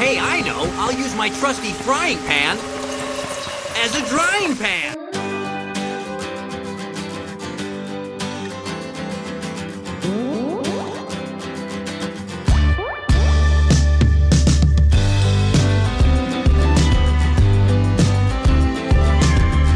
Hey, I know. I'll use my trusty frying pan as a drying pan.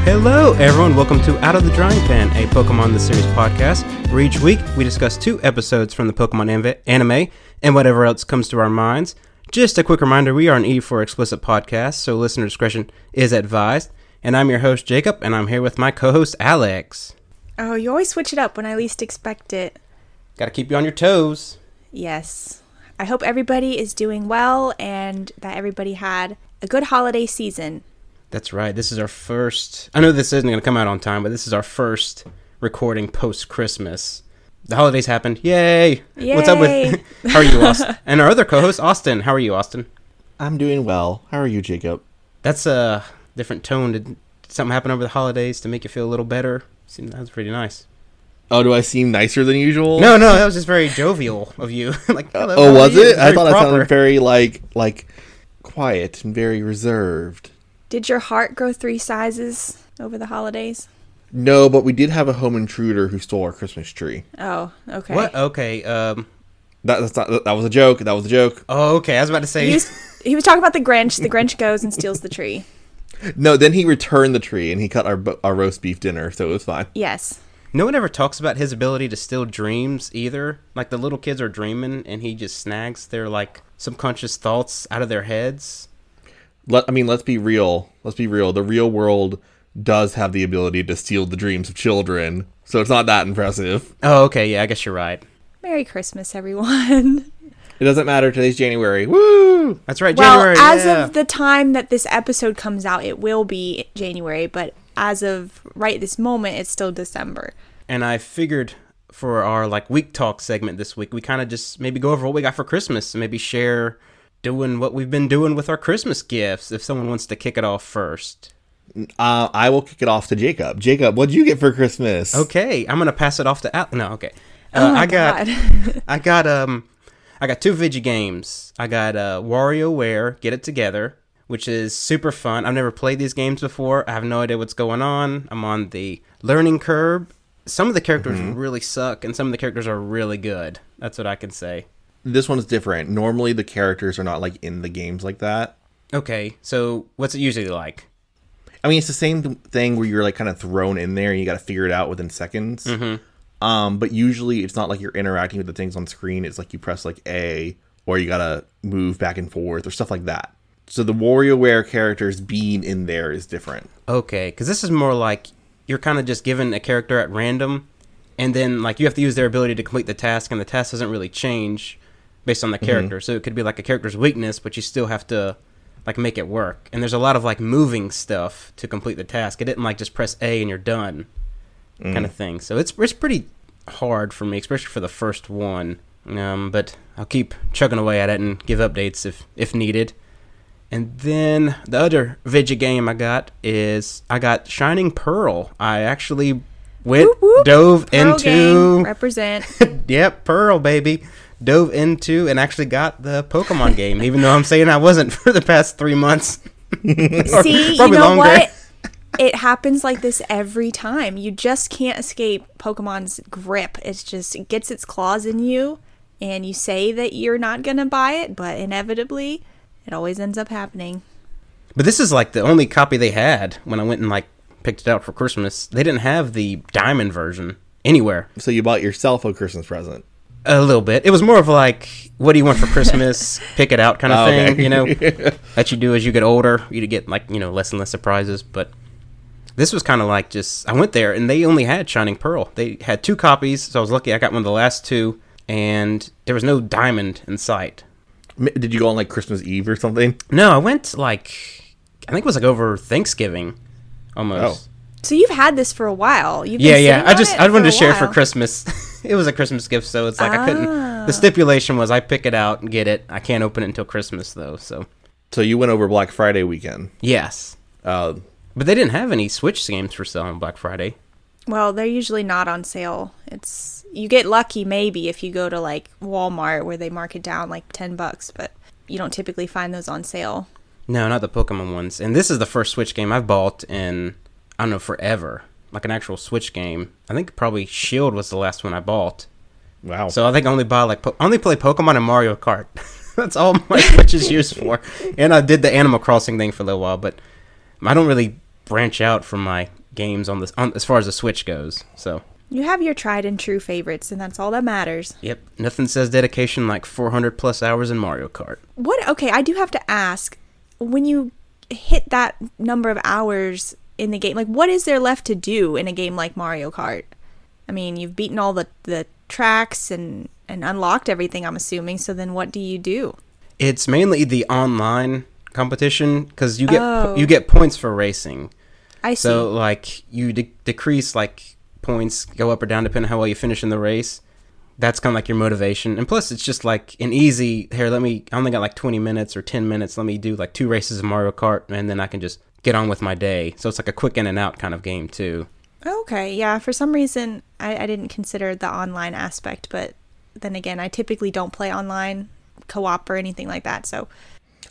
Hello, everyone. Welcome to Out of the Drying Pan, a Pokemon the Series podcast, where each week we discuss two episodes from the Pokemon anime and whatever else comes to our minds. Just a quick reminder we are an E for explicit podcast, so listener discretion is advised. And I'm your host, Jacob, and I'm here with my co host, Alex. Oh, you always switch it up when I least expect it. Gotta keep you on your toes. Yes. I hope everybody is doing well and that everybody had a good holiday season. That's right. This is our first. I know this isn't going to come out on time, but this is our first recording post Christmas. The holidays happened. Yay! What's up with? how are you, Austin? and our other co-host, Austin. How are you, Austin? I'm doing well. How are you, Jacob? That's a different tone. Did something happen over the holidays to make you feel a little better? Seemed that was pretty nice. Oh, do I seem nicer than usual? No, no, that was just very jovial of you. like, hello, oh, oh was you? it? I Very thought I sounded very like like quiet and very reserved. Did your heart grow three sizes over the holidays? No, but we did have a home intruder who stole our Christmas tree. Oh, okay. What? Okay. Um. That, that's not. That was a joke. That was a joke. Oh, okay. I was about to say. He was, he was talking about the Grinch. The Grinch goes and steals the tree. No, then he returned the tree and he cut our our roast beef dinner, so it was fine. Yes. No one ever talks about his ability to steal dreams either. Like the little kids are dreaming, and he just snags their like subconscious thoughts out of their heads. Let I mean, let's be real. Let's be real. The real world does have the ability to steal the dreams of children, so it's not that impressive. Oh, okay. Yeah, I guess you're right. Merry Christmas, everyone. It doesn't matter. Today's January. Woo! That's right. well, January. as yeah. of the time that this episode comes out, it will be January, but as of right this moment, it's still December. and I figured for our like week talk segment this week, we kind of just maybe go over what we got for Christmas and maybe share doing what we've been doing with our Christmas gifts. If someone wants to kick it off first. Uh, I will kick it off to Jacob. Jacob, what did you get for Christmas? Okay, I'm gonna pass it off to Al. No, okay. Uh, Oh my I got, God. I got um, I got two Vigi games. I got uh, WarioWare Get It Together, which is super fun. I've never played these games before. I have no idea what's going on. I'm on the learning curve. Some of the characters really suck, and some of the characters are really good. That's what I can say. This one's different. Normally, the characters are not like in the games like that. Okay, so what's it usually like? I mean, it's the same th- thing where you're like kind of thrown in there and you got to figure it out within seconds. Um, but usually, it's not like you're interacting with the things on screen. It's like you press like A, or you gotta move back and forth, or stuff like that. So the WarioWare characters being in there is different. Okay, because this is more like you're kind of just given a character at random, and then like you have to use their ability to complete the task, and the task doesn't really change based on the character. So it could be like a character's weakness, but you still have to like make it work. And there's a lot of like moving stuff to complete the task. It didn't like just press A and you're done, kind of thing. So it's it's pretty hard for me, especially for the first one. Um, but I'll keep chugging away at it and give updates if if needed. And then the other Vigi game I got is I got Shining Pearl. I actually went Whoop, whoop. dove Pearl into gang, represent. yep Pearl baby, dove into and actually got the Pokemon game. Even though I'm saying I wasn't for the past three months. See, you know longer. what? It happens like this every time. You just can't escape Pokemon's grip. It's just it gets its claws in you, and you say that you're not gonna buy it, but inevitably, it always ends up happening. But this is like the only copy they had when I went and like picked it out for Christmas. They didn't have the diamond version anywhere. So you bought yourself a Christmas present. A little bit. It was more of like, what do you want for Christmas? Pick it out kind of Oh, thing, okay. you know, that you do as you get older. You get like, you know, less and less surprises. But this was kind of like just, I went there and they only had Shining Pearl. They had two copies, so I was lucky I got one of the last two, and there was no diamond in sight. Did you go on like Christmas Eve or something? No, I went like, I think it was like over Thanksgiving almost. Oh. So you've had this for a while. You've been Yeah, yeah. I just I wanted to share it for. Christmas. it was a Christmas gift, so it's like I couldn't. Ah. The stipulation was I pick it out and get it. I can't open it until Christmas though. So So you went over Black Friday weekend. yes, Uh, but they didn't have any Switch games for sale on Black Friday. Well, they're usually not on sale. It's you get lucky maybe if you go to like Walmart where they mark it down like ten bucks, but you don't typically find those on sale. No, not the Pokemon ones. And this is the first Switch game I've bought in I don't know forever, like an actual Switch game. I think probably Shield was the last one I bought. Wow. So I think I only buy like po- only play Pokemon and Mario Kart. That's all my Switch is used for. And I did the Animal Crossing thing for a little while, but I don't really branch out from my games on this on, as far as the Switch goes. So You have your tried and true favorites, and that's all that matters. yep, nothing says dedication like 400 plus hours in Mario Kart. What? Okay, I do have to ask. When you hit that number of hours in the game, like what is there left to do in a game like Mario Kart? I mean, you've beaten all the the tracks and and unlocked everything. I'm assuming. So then, what do you do? It's mainly the online competition because you get Oh. you get points for racing. I see. So like you de- decrease like points go up or down depending on how well you finish in the race. That's kind of like your motivation, and plus it's just like an easy. Here, let me. I only got like twenty minutes or ten minutes. Let me do like two races of Mario Kart, and then I can just get on with my day. So it's like a quick in and out kind of game too. Okay, yeah. For some reason, I, I didn't consider the online aspect, but then again, I typically don't play online co-op or anything like that. So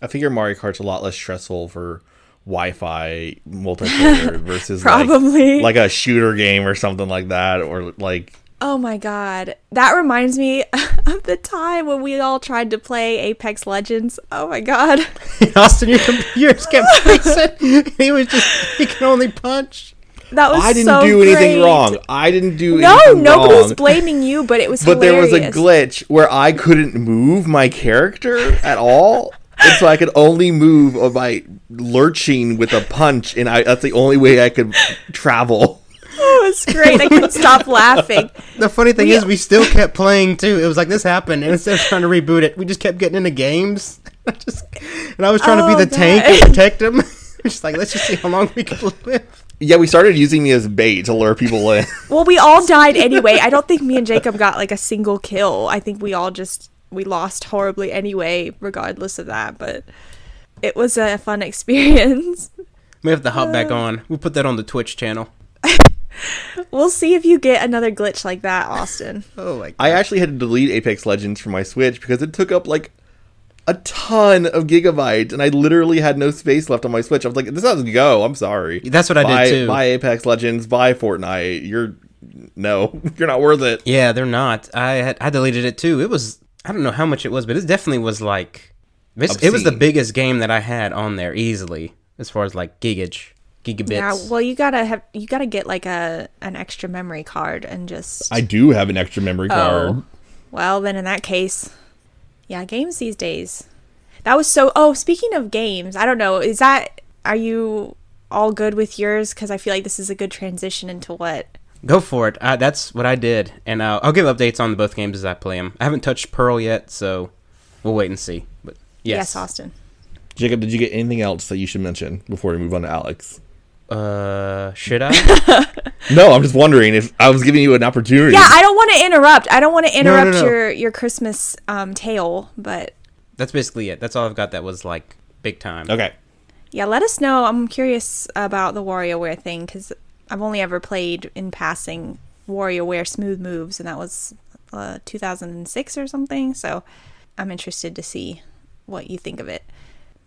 I figure Mario Kart's a lot less stressful for Wi-Fi multiplayer versus like- Probably. like, a shooter game or something like that, or like Oh my god. That reminds me of the time when we all tried to play Apex Legends. Oh my god. Austin, your computers kept freezing. he was just he can only punch. That was so I didn't so do anything great. wrong. I didn't do No, anything No, nobody was blaming you, but it was But there was a glitch where I couldn't move my character at all. And so I could only move by lurching with a punch, and I, that's the only way I could travel. It was great. I couldn't stop laughing. The funny thing We- is, we still kept playing too. It was like this happened, and instead of trying to reboot it, we just kept getting into games. I just, and I was trying to Oh, be the tank and protect him. just like let's just see how long we can live. Yeah, we started using me as bait to lure people in. Well, we all died anyway. I don't think me and Jacob got like a single kill. I think we all just we lost horribly anyway, regardless of that. But it was a fun experience. We have to hop back uh. on. We'll put that on the Twitch channel. We'll see if you get another glitch like that, Austin. Oh my! God. I actually had to delete Apex Legends from my Switch because it took up like a ton of gigabytes, and I literally had no space left on my Switch. I was like, "This has to go." I'm sorry. That's what I did, buy, too. Buy Apex Legends. Buy Fortnite. You're no, you're not worth it. Yeah, they're not. I had I deleted it too. It was I don't know how much it was, but it definitely was like this, it was the biggest game that I had on there easily as far as like gigage, gigabits. Yeah, well, you gotta have you gotta get like a an extra memory card and just. I do have an extra memory card. Oh, well, then in that case, yeah, games these days. That was so. Oh, speaking of games, I don't know. Is that are you all good with yours? Because I feel like this is a good transition into what. Go for it. Uh, that's what I did, and uh, I'll give updates on both games as I play them. I haven't touched Pearl yet, so we'll wait and see. But yes, Yes, Austin. Jacob, did you get anything else that you should mention before we move on to Alex? Uh, should I? No, I'm just wondering if I was giving you an opportunity. Yeah, I don't want to interrupt. I don't want to no, interrupt no. your your Christmas um tale, but that's basically it. That's all I've got. That was like big time. Okay. yeah, let us know. I'm curious about the WarioWare thing because I've only ever played in passing WarioWare Smooth Moves, and that was uh, 2006 or something. So I'm interested to see what you think of it.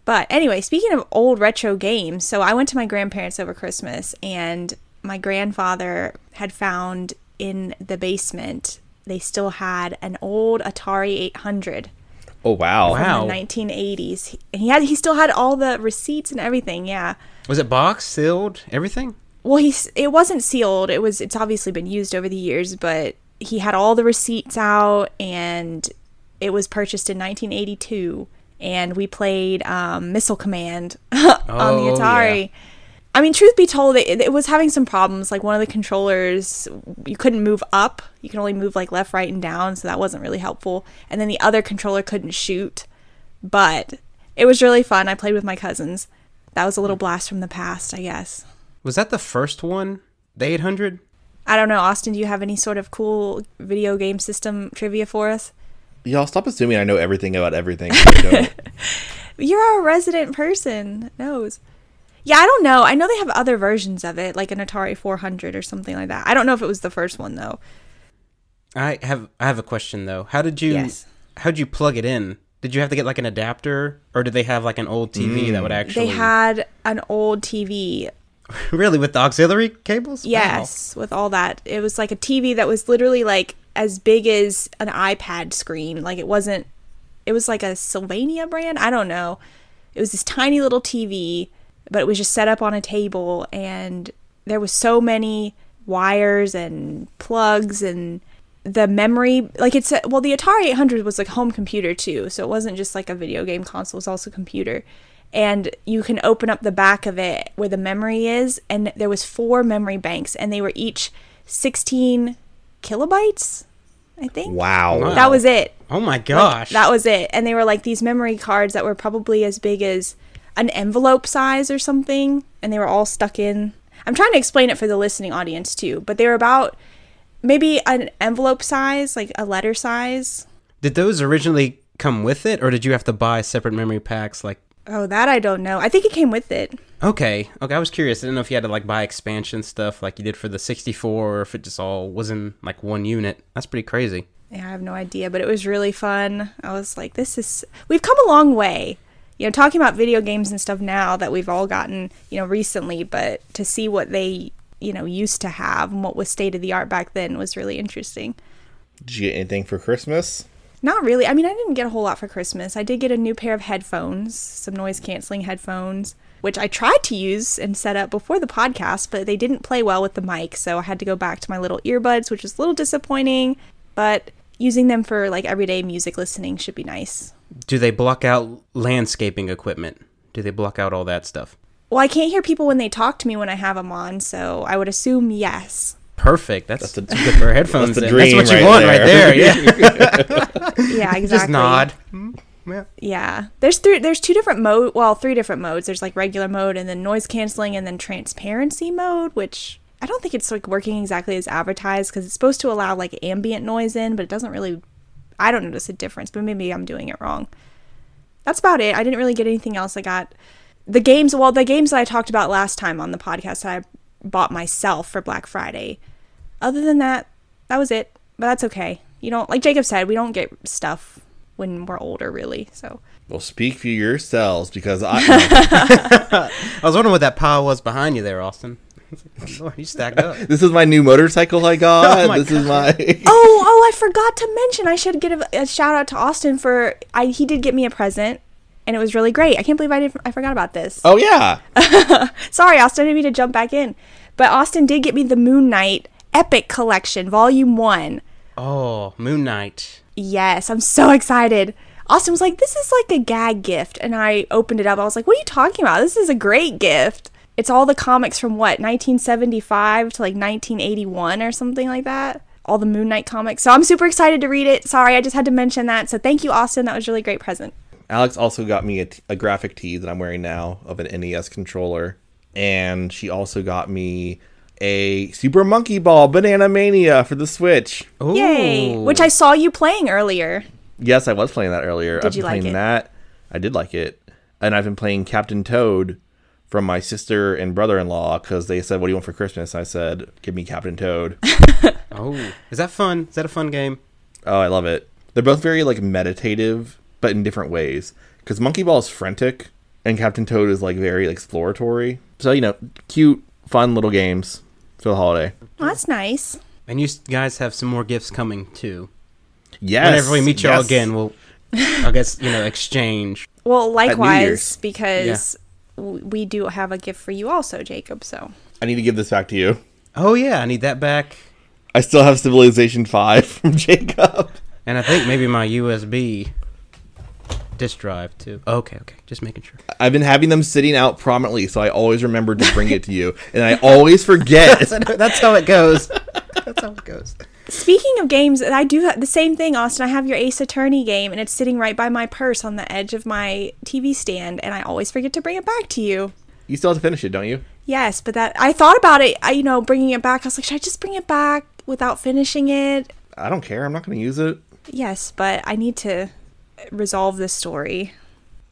But anyway, speaking of old retro games, so I went to my grandparents over Christmas, and my grandfather had found in the basement they still had an old Atari 800 Oh wow. Wow. from the 1980s. He- And he had he still had all the receipts and everything. Yeah. Was it boxed, sealed, everything? Well, he's it wasn't sealed. It was it's obviously been used over the years, but he had all the receipts out and it was purchased in 1982 and we played um, Missile Command on the Oh, Atari. yeah. I mean, truth be told, it, it was having some problems. Like one of the controllers, you couldn't move up. You can only move like left, right, and down, so that wasn't really helpful. And then the other controller couldn't shoot. But it was really fun. I played with my cousins. That was a little blast from the past, I guess. Was that the first one? The 800? I don't know, Austin. Do you have any sort of cool video game system trivia for us? Y'all stop assuming I know everything about everything. Don't. You're a resident person knows. Yeah, I don't know. I know they have other versions of it, like an Atari 400 or something like that. I don't know if it was the first one though. I have I have a question though. How did you Yes. how did you plug it in? Did you have to get like an adapter, or did they have like an old TV that would mm. actually? They had an old TV. really with the auxiliary cables. Wow. Yes, with all that. It was like a TV that was literally like as big as an iPad screen. Like it wasn't it was like a Sylvania brand. I don't know. It was this tiny little TV, but it was just set up on a table and there was so many wires and plugs and the memory like it's well the Atari 800 was like home computer too so it wasn't just like a video game console it was also a computer and you can open up the back of it where the memory is and there was four memory banks and they were each 16 kilobytes I think Wow. Wow. that was it Oh my like, gosh. that was it. And they were like these memory cards that were probably as big as an envelope size or something. And they were all stuck in. I'm trying to explain it for the listening audience too, but they were about maybe an envelope size, like a letter size. Did those originally come with it, or did you have to buy separate memory packs? Like, Oh, that I don't know. I think it came with it. okay, okay, I was curious. I didn't know if you had to like buy expansion stuff like you did for the 64, or if it just all was in like one unit. That's pretty crazy. Yeah, I have no idea, but it was really fun. I was like, this is. We've come a long way. You know, talking about video games and stuff now that we've all gotten, you know, recently, but to see what they, you know, used to have and what was state of the art back then was really interesting. Did you get anything for Christmas? Not really. I mean, I didn't get a whole lot for Christmas. I did get a new pair of headphones, some noise canceling headphones, which I tried to use and set up before the podcast, but they didn't play well with the mic, so I had to go back to my little earbuds, which was a little disappointing, but using them for like everyday music listening should be nice. Do they block out landscaping equipment? Do they block out all that stuff? Well, I can't hear people when they talk to me when I have them on, so I would assume yes. Perfect. That's, That's that's the- a good pair of headphones. that's the then. That's what you right want there. right there. Yeah. Yeah, exactly. Just nod. Hmm? Yeah. Yeah, there's three. There's two different mode. Well, three different modes. There's like regular mode, and then noise canceling, and then transparency mode, which I don't think it's like working exactly as advertised because it's supposed to allow like ambient noise in, but it doesn't really. I don't notice a difference, but maybe I'm doing it wrong. That's about it. I didn't really get anything else. I got the games. Well, the games that I talked about last time on the podcast that I bought myself for Black Friday. Other than that, that was it. But that's okay. You don't like Jacob said. We don't get stuff when we're older, really. So. Well, speak for yourselves because I I was wondering what that pile was behind you there, Austin. Lord, you stacked up. this is my new motorcycle I got. Oh my this is my oh, oh, I forgot to mention. I should give a, a shout out to Austin for I he did get me a present and it was really great. I can't believe I didn't. I forgot about this. Oh yeah. Sorry, Austin, I didn't mean to jump back in. But Austin did get me the Moon Knight Epic Collection, Volume 1. Oh, Moon Knight. Yes, I'm so excited. Austin was like, This is like a gag gift. And I opened it up. I was like, What are you talking about? This is a great gift. It's all the comics from what, 1975 to like 1981 or something like that. All the Moon Knight comics. So I'm super excited to read it. Sorry, I just had to mention that. So thank you, Austin. That was a really great present. Alex also got me a, t- a graphic tee that I'm wearing now of an NES controller, and she also got me a Super Monkey Ball Banana Mania for the Switch. Ooh. Yay! Which I saw you playing earlier. Yes, I was playing that earlier. Did I've you been like playing it? that. I did like it, and I've been playing Captain Toad from my sister and brother-in-law because they said, "What do you want for Christmas?" I said, "Give me Captain Toad." Oh, is that fun? Is that a fun game? oh, I love it. They're both very like meditative, but in different ways. Because Monkey Ball is frantic, and Captain Toad is like very exploratory. So you know, cute, fun little games for the holiday. Well, that's nice. And you guys have some more gifts coming too. Yes. Whenever we meet y'all yes. again, we'll, I guess, you know, exchange. Well, likewise, because w we do have a gift for you also, Jacob. So I need to give this back to you. Oh yeah, I need that back. I still have Civilization Five from Jacob. And I think maybe my USB disk drive too. Oh, okay, okay, just making sure. I've been having them sitting out prominently, so I always remember to bring it to you, and I always forget. That's how it goes. That's how it goes. Speaking of games, I do ha- the same thing, Austin. I have your Ace Attorney game, and it's sitting right by my purse on the edge of my TV stand, and I always forget to bring it back to you. You still have to finish it, don't you? Yes, but that I thought about it. I, you know, bringing it back. I was like, should I just bring it back without finishing it? I don't care. I'm not going to use it. Yes, but I need to resolve this story.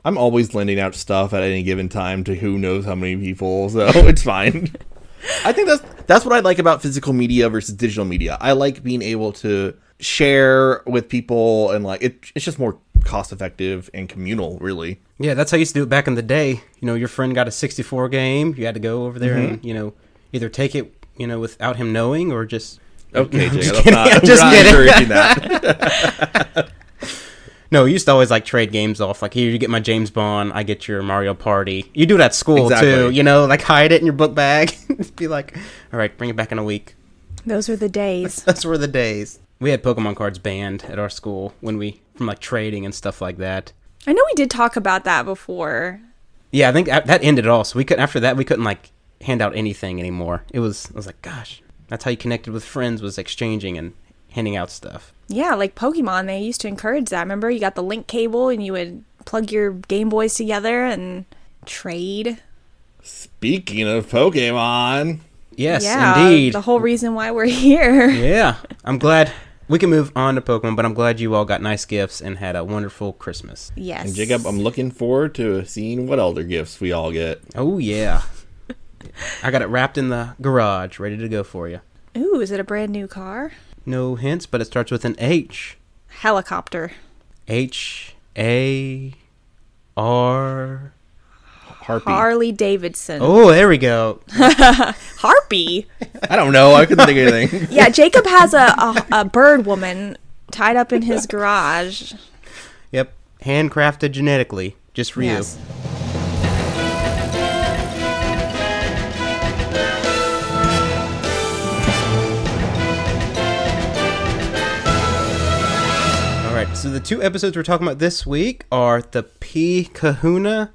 I'm always lending out stuff at any given time to who knows how many people, so it's fine. I think that's that's what I like about physical media versus digital media. I like being able to share with people and like it, it's just more cost effective and communal, really. Yeah, that's how you used to do it back in the day. You know, your friend got a 64 game. You had to go over there Mm-hmm. and, you know, either take it, you know, without him knowing or just. Okay, Jay, just let's kidding, not, I'm I'm just not kidding. encouraging that. No, you used to always like trade games off. Like, here, you get my James Bond, I get your Mario Party. You do it at school too, you know, like hide it in your book bag. Be like, all right, bring it back in a week. Those were the days. Those were the days. We had Pokemon cards banned at our school when we, from like trading and stuff like that. I know we did talk about that before. Yeah, I think that that ended it all. So we could after that we couldn't like hand out anything anymore. It was I was like, gosh, that's how you connected with friends was exchanging and handing out stuff. Yeah, like Pokemon, they used to encourage that. Remember, you got the link cable and you would plug your Game Boys together and trade. Speaking of Pokemon, Yes, yeah, indeed. The whole reason why we're here. yeah, I'm glad we can move on to Pokemon, but I'm glad you all got nice gifts and had a wonderful Christmas. Yes. and Jacob, I'm looking forward to seeing what other gifts we all get. Oh yeah, I got it wrapped in the garage, ready to go for you. Ooh, is it a brand new car? No hints, but it starts with an H. Helicopter. H A R. Harpy. Harley Davidson. Oh, there we go. Harpy. I don't know. I couldn't think of anything. yeah, Jacob has a, a, a bird woman tied up in his garage. Yep, handcrafted genetically, just for Yes. you. So the two episodes we're talking about this week are the P Kahuna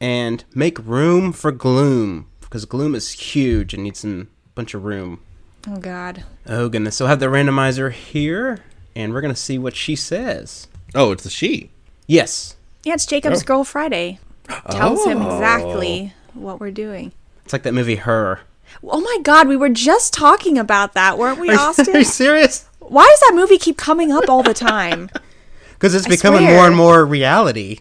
and Make Room for Gloom because Gloom is huge and needs some bunch of room. Oh, God. Oh goodness! So I have the randomizer here, and we're gonna see what she says. Oh, it's the she. Yes, Yeah, it's Jacob's Oh. Girl Friday. Tells him Oh. exactly what we're doing. it's like that movie Her. Oh my God, we were just talking about that, weren't we, Austin? Are you Austin? serious? Why does that movie keep coming up all the time? Because it's I becoming swear. more and more reality.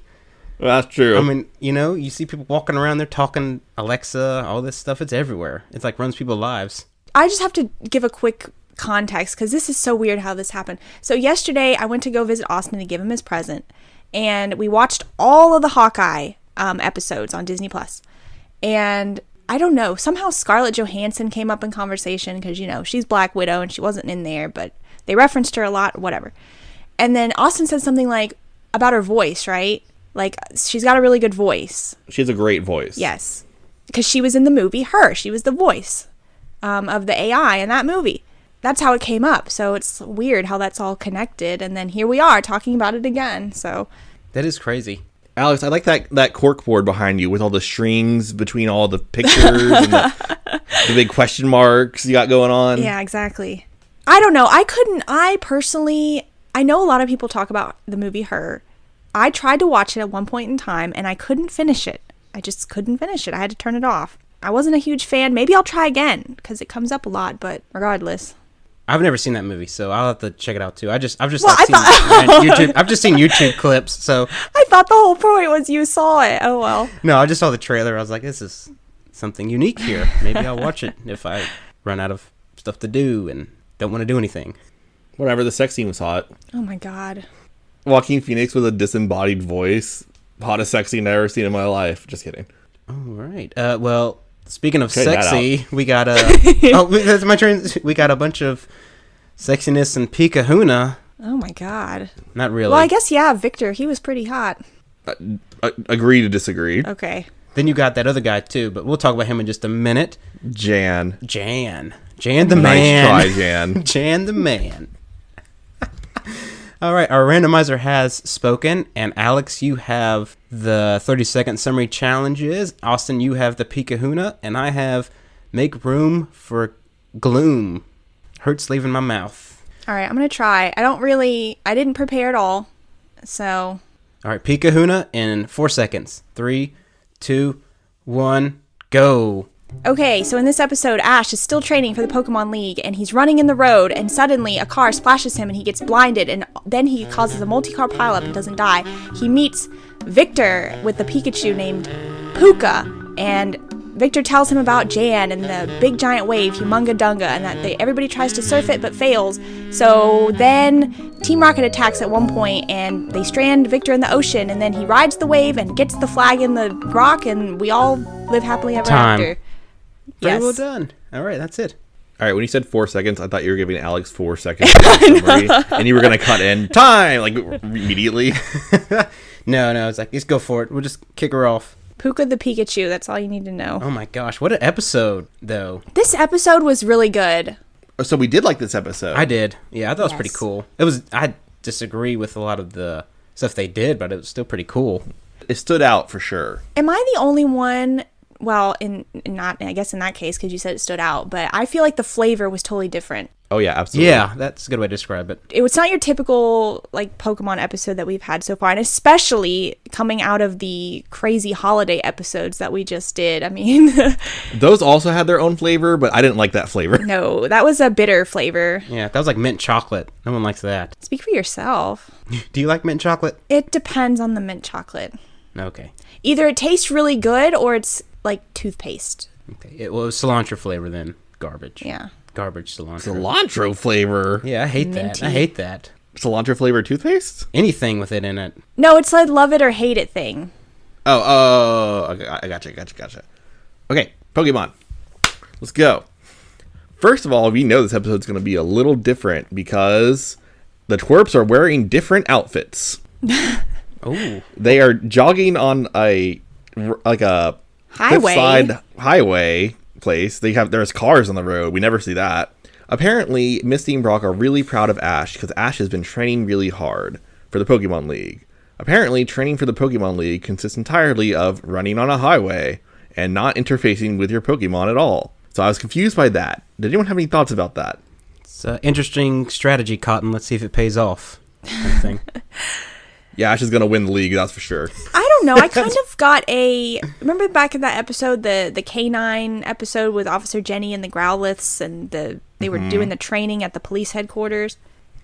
Well, that's true. I mean, you know, you see people walking around, they're talking Alexa, all this stuff. It's everywhere. It's like runs people's lives. I just have to give a quick context because this is so weird how this happened. So yesterday, I went to go visit Austin to give him his present, and we watched all of the Hawkeye um, episodes on Disney Plus. And I don't know, somehow Scarlett Johansson came up in conversation because you know she's Black Widow and she wasn't in there, but they referenced her a lot, whatever. And then Austin said something like about her voice, right? Like she's got a really good voice. she has a great voice. Yes, because she was in the movie Her. She was the voice um, of the AI in that movie. That's how it came up. So it's weird how that's all connected. And then here we are talking about it again. So That is crazy. Alex, I like that that cork board behind you with all the strings between all the pictures and the, the big question marks you got going on. yeah, exactly. I don't know. I couldn't. I personally, I know a lot of people talk about the movie Her. I tried to watch it at one point in time and I couldn't finish it. I just couldn't finish it. I had to turn it off. I wasn't a huge fan. Maybe I'll try again because it comes up a lot. But regardless, I've never seen that movie, so I'll have to check it out too. I just, I've just Well, like, seen YouTube. I've just seen YouTube clips. So I thought the whole point was you saw it. Oh well. no, I just saw the trailer. I was like, this is something unique here. Maybe I'll watch it if I run out of stuff to do and don't want to do anything. Whatever, the sex scene was hot. Oh my god. Joaquin Phoenix with a disembodied voice. Hottest sex scene I've ever seen in my life. Just kidding. All right. Uh, well, speaking of Cut sexy, we got a. oh, that's my turn. We got a bunch of sexiness and pikahuna. Oh my god. Not really. Well, I guess yeah, Victor, he was pretty hot. Uh, agree to disagree. Okay. Then you got that other guy too, but we'll talk about him in just a minute. Jan. Jan. Jan the Nice man. try, Jan. Jan the man. All right, our randomizer has spoken, and Alex, you have the 30 second summary challenges. Austin, you have the Pikahuna, and I have make room for gloom. Hurts leaving my mouth. All right, I'm going to try. I don't really I didn't prepare at all. So, All right, Pikahuna in four seconds. Three, two, one, go. Okay, so in this episode Ash is still training for the Pokemon League and he's running in the road and suddenly a car splashes him and he gets blinded and then he causes a multi-car pileup and doesn't die. He meets Victor with the Pikachu named Puka and Victor tells him about Jan and the big giant wave, Humunga Dunga, and that they, everybody tries to surf it but fails. So then Team Rocket attacks at one point and they strand Victor in the ocean, and then he rides the wave and gets the flag in the rock, and we all live happily ever Time. after. Very Yes. well done. All right, that's it. All right, when you said four seconds, I thought you were giving Alex four seconds, summary, and you were gonna cut in time like immediately. No, no, it's like let's go for it. We'll just kick her off. Puka the Pikachu, that's all you need to know. Oh my gosh, what an episode though. This episode was really good. Oh, so we did like this episode. I did. Yeah, I thought it was pretty cool. It was. I disagree with a lot of the stuff they did, but it was still pretty cool. It stood out for sure. Am I the only one? Well, in in not I guess in that case because you said it stood out, but I feel like the flavor was totally different. Oh yeah, absolutely. Yeah, that's a good way to describe it. It was not your typical like Pokemon episode that we've had so far, and especially coming out of the crazy holiday episodes that we just did. I mean, Those also had their own flavor, but I didn't like that flavor. no, that was a bitter flavor. Yeah, that was like mint chocolate. No one likes that. Speak for yourself. Do you like mint chocolate? It depends on the mint chocolate. Okay. Either it tastes really good or it's like toothpaste. Okay. It well, it was cilantro flavor then. Garbage. Yeah. Garbage cilantro. Cilantro flavor. yeah, I hate that. I hate that. Cilantro flavored toothpaste. Anything with it in it. No, it's like love it or hate it thing. Oh, oh, okay, I gotcha, gotcha, gotcha. Okay, Pokemon. Let's go. First of all, we know this episode's going to be a little different because the twerps are wearing different outfits. Oh. They are jogging on a like a Highway. cliffside highway place. They have there's cars on the road. We never see that. Apparently, Misty and Brock are really proud of Ash because Ash has been training really hard for the Pokemon League. Apparently, training for the Pokemon League consists entirely of running on a highway and not interfacing with your Pokemon at all. So I was confused by that. Did anyone have any thoughts about that? It's an interesting strategy, Cotton. Let's see if it pays off. kind of thing. Yeah, Ash is gonna win the league, that's for sure. I don't know. I kind of got a remember back in that episode, the the canine episode with Officer Jenny and the Growlithes, and the they were mm-hmm. doing the training at the police headquarters.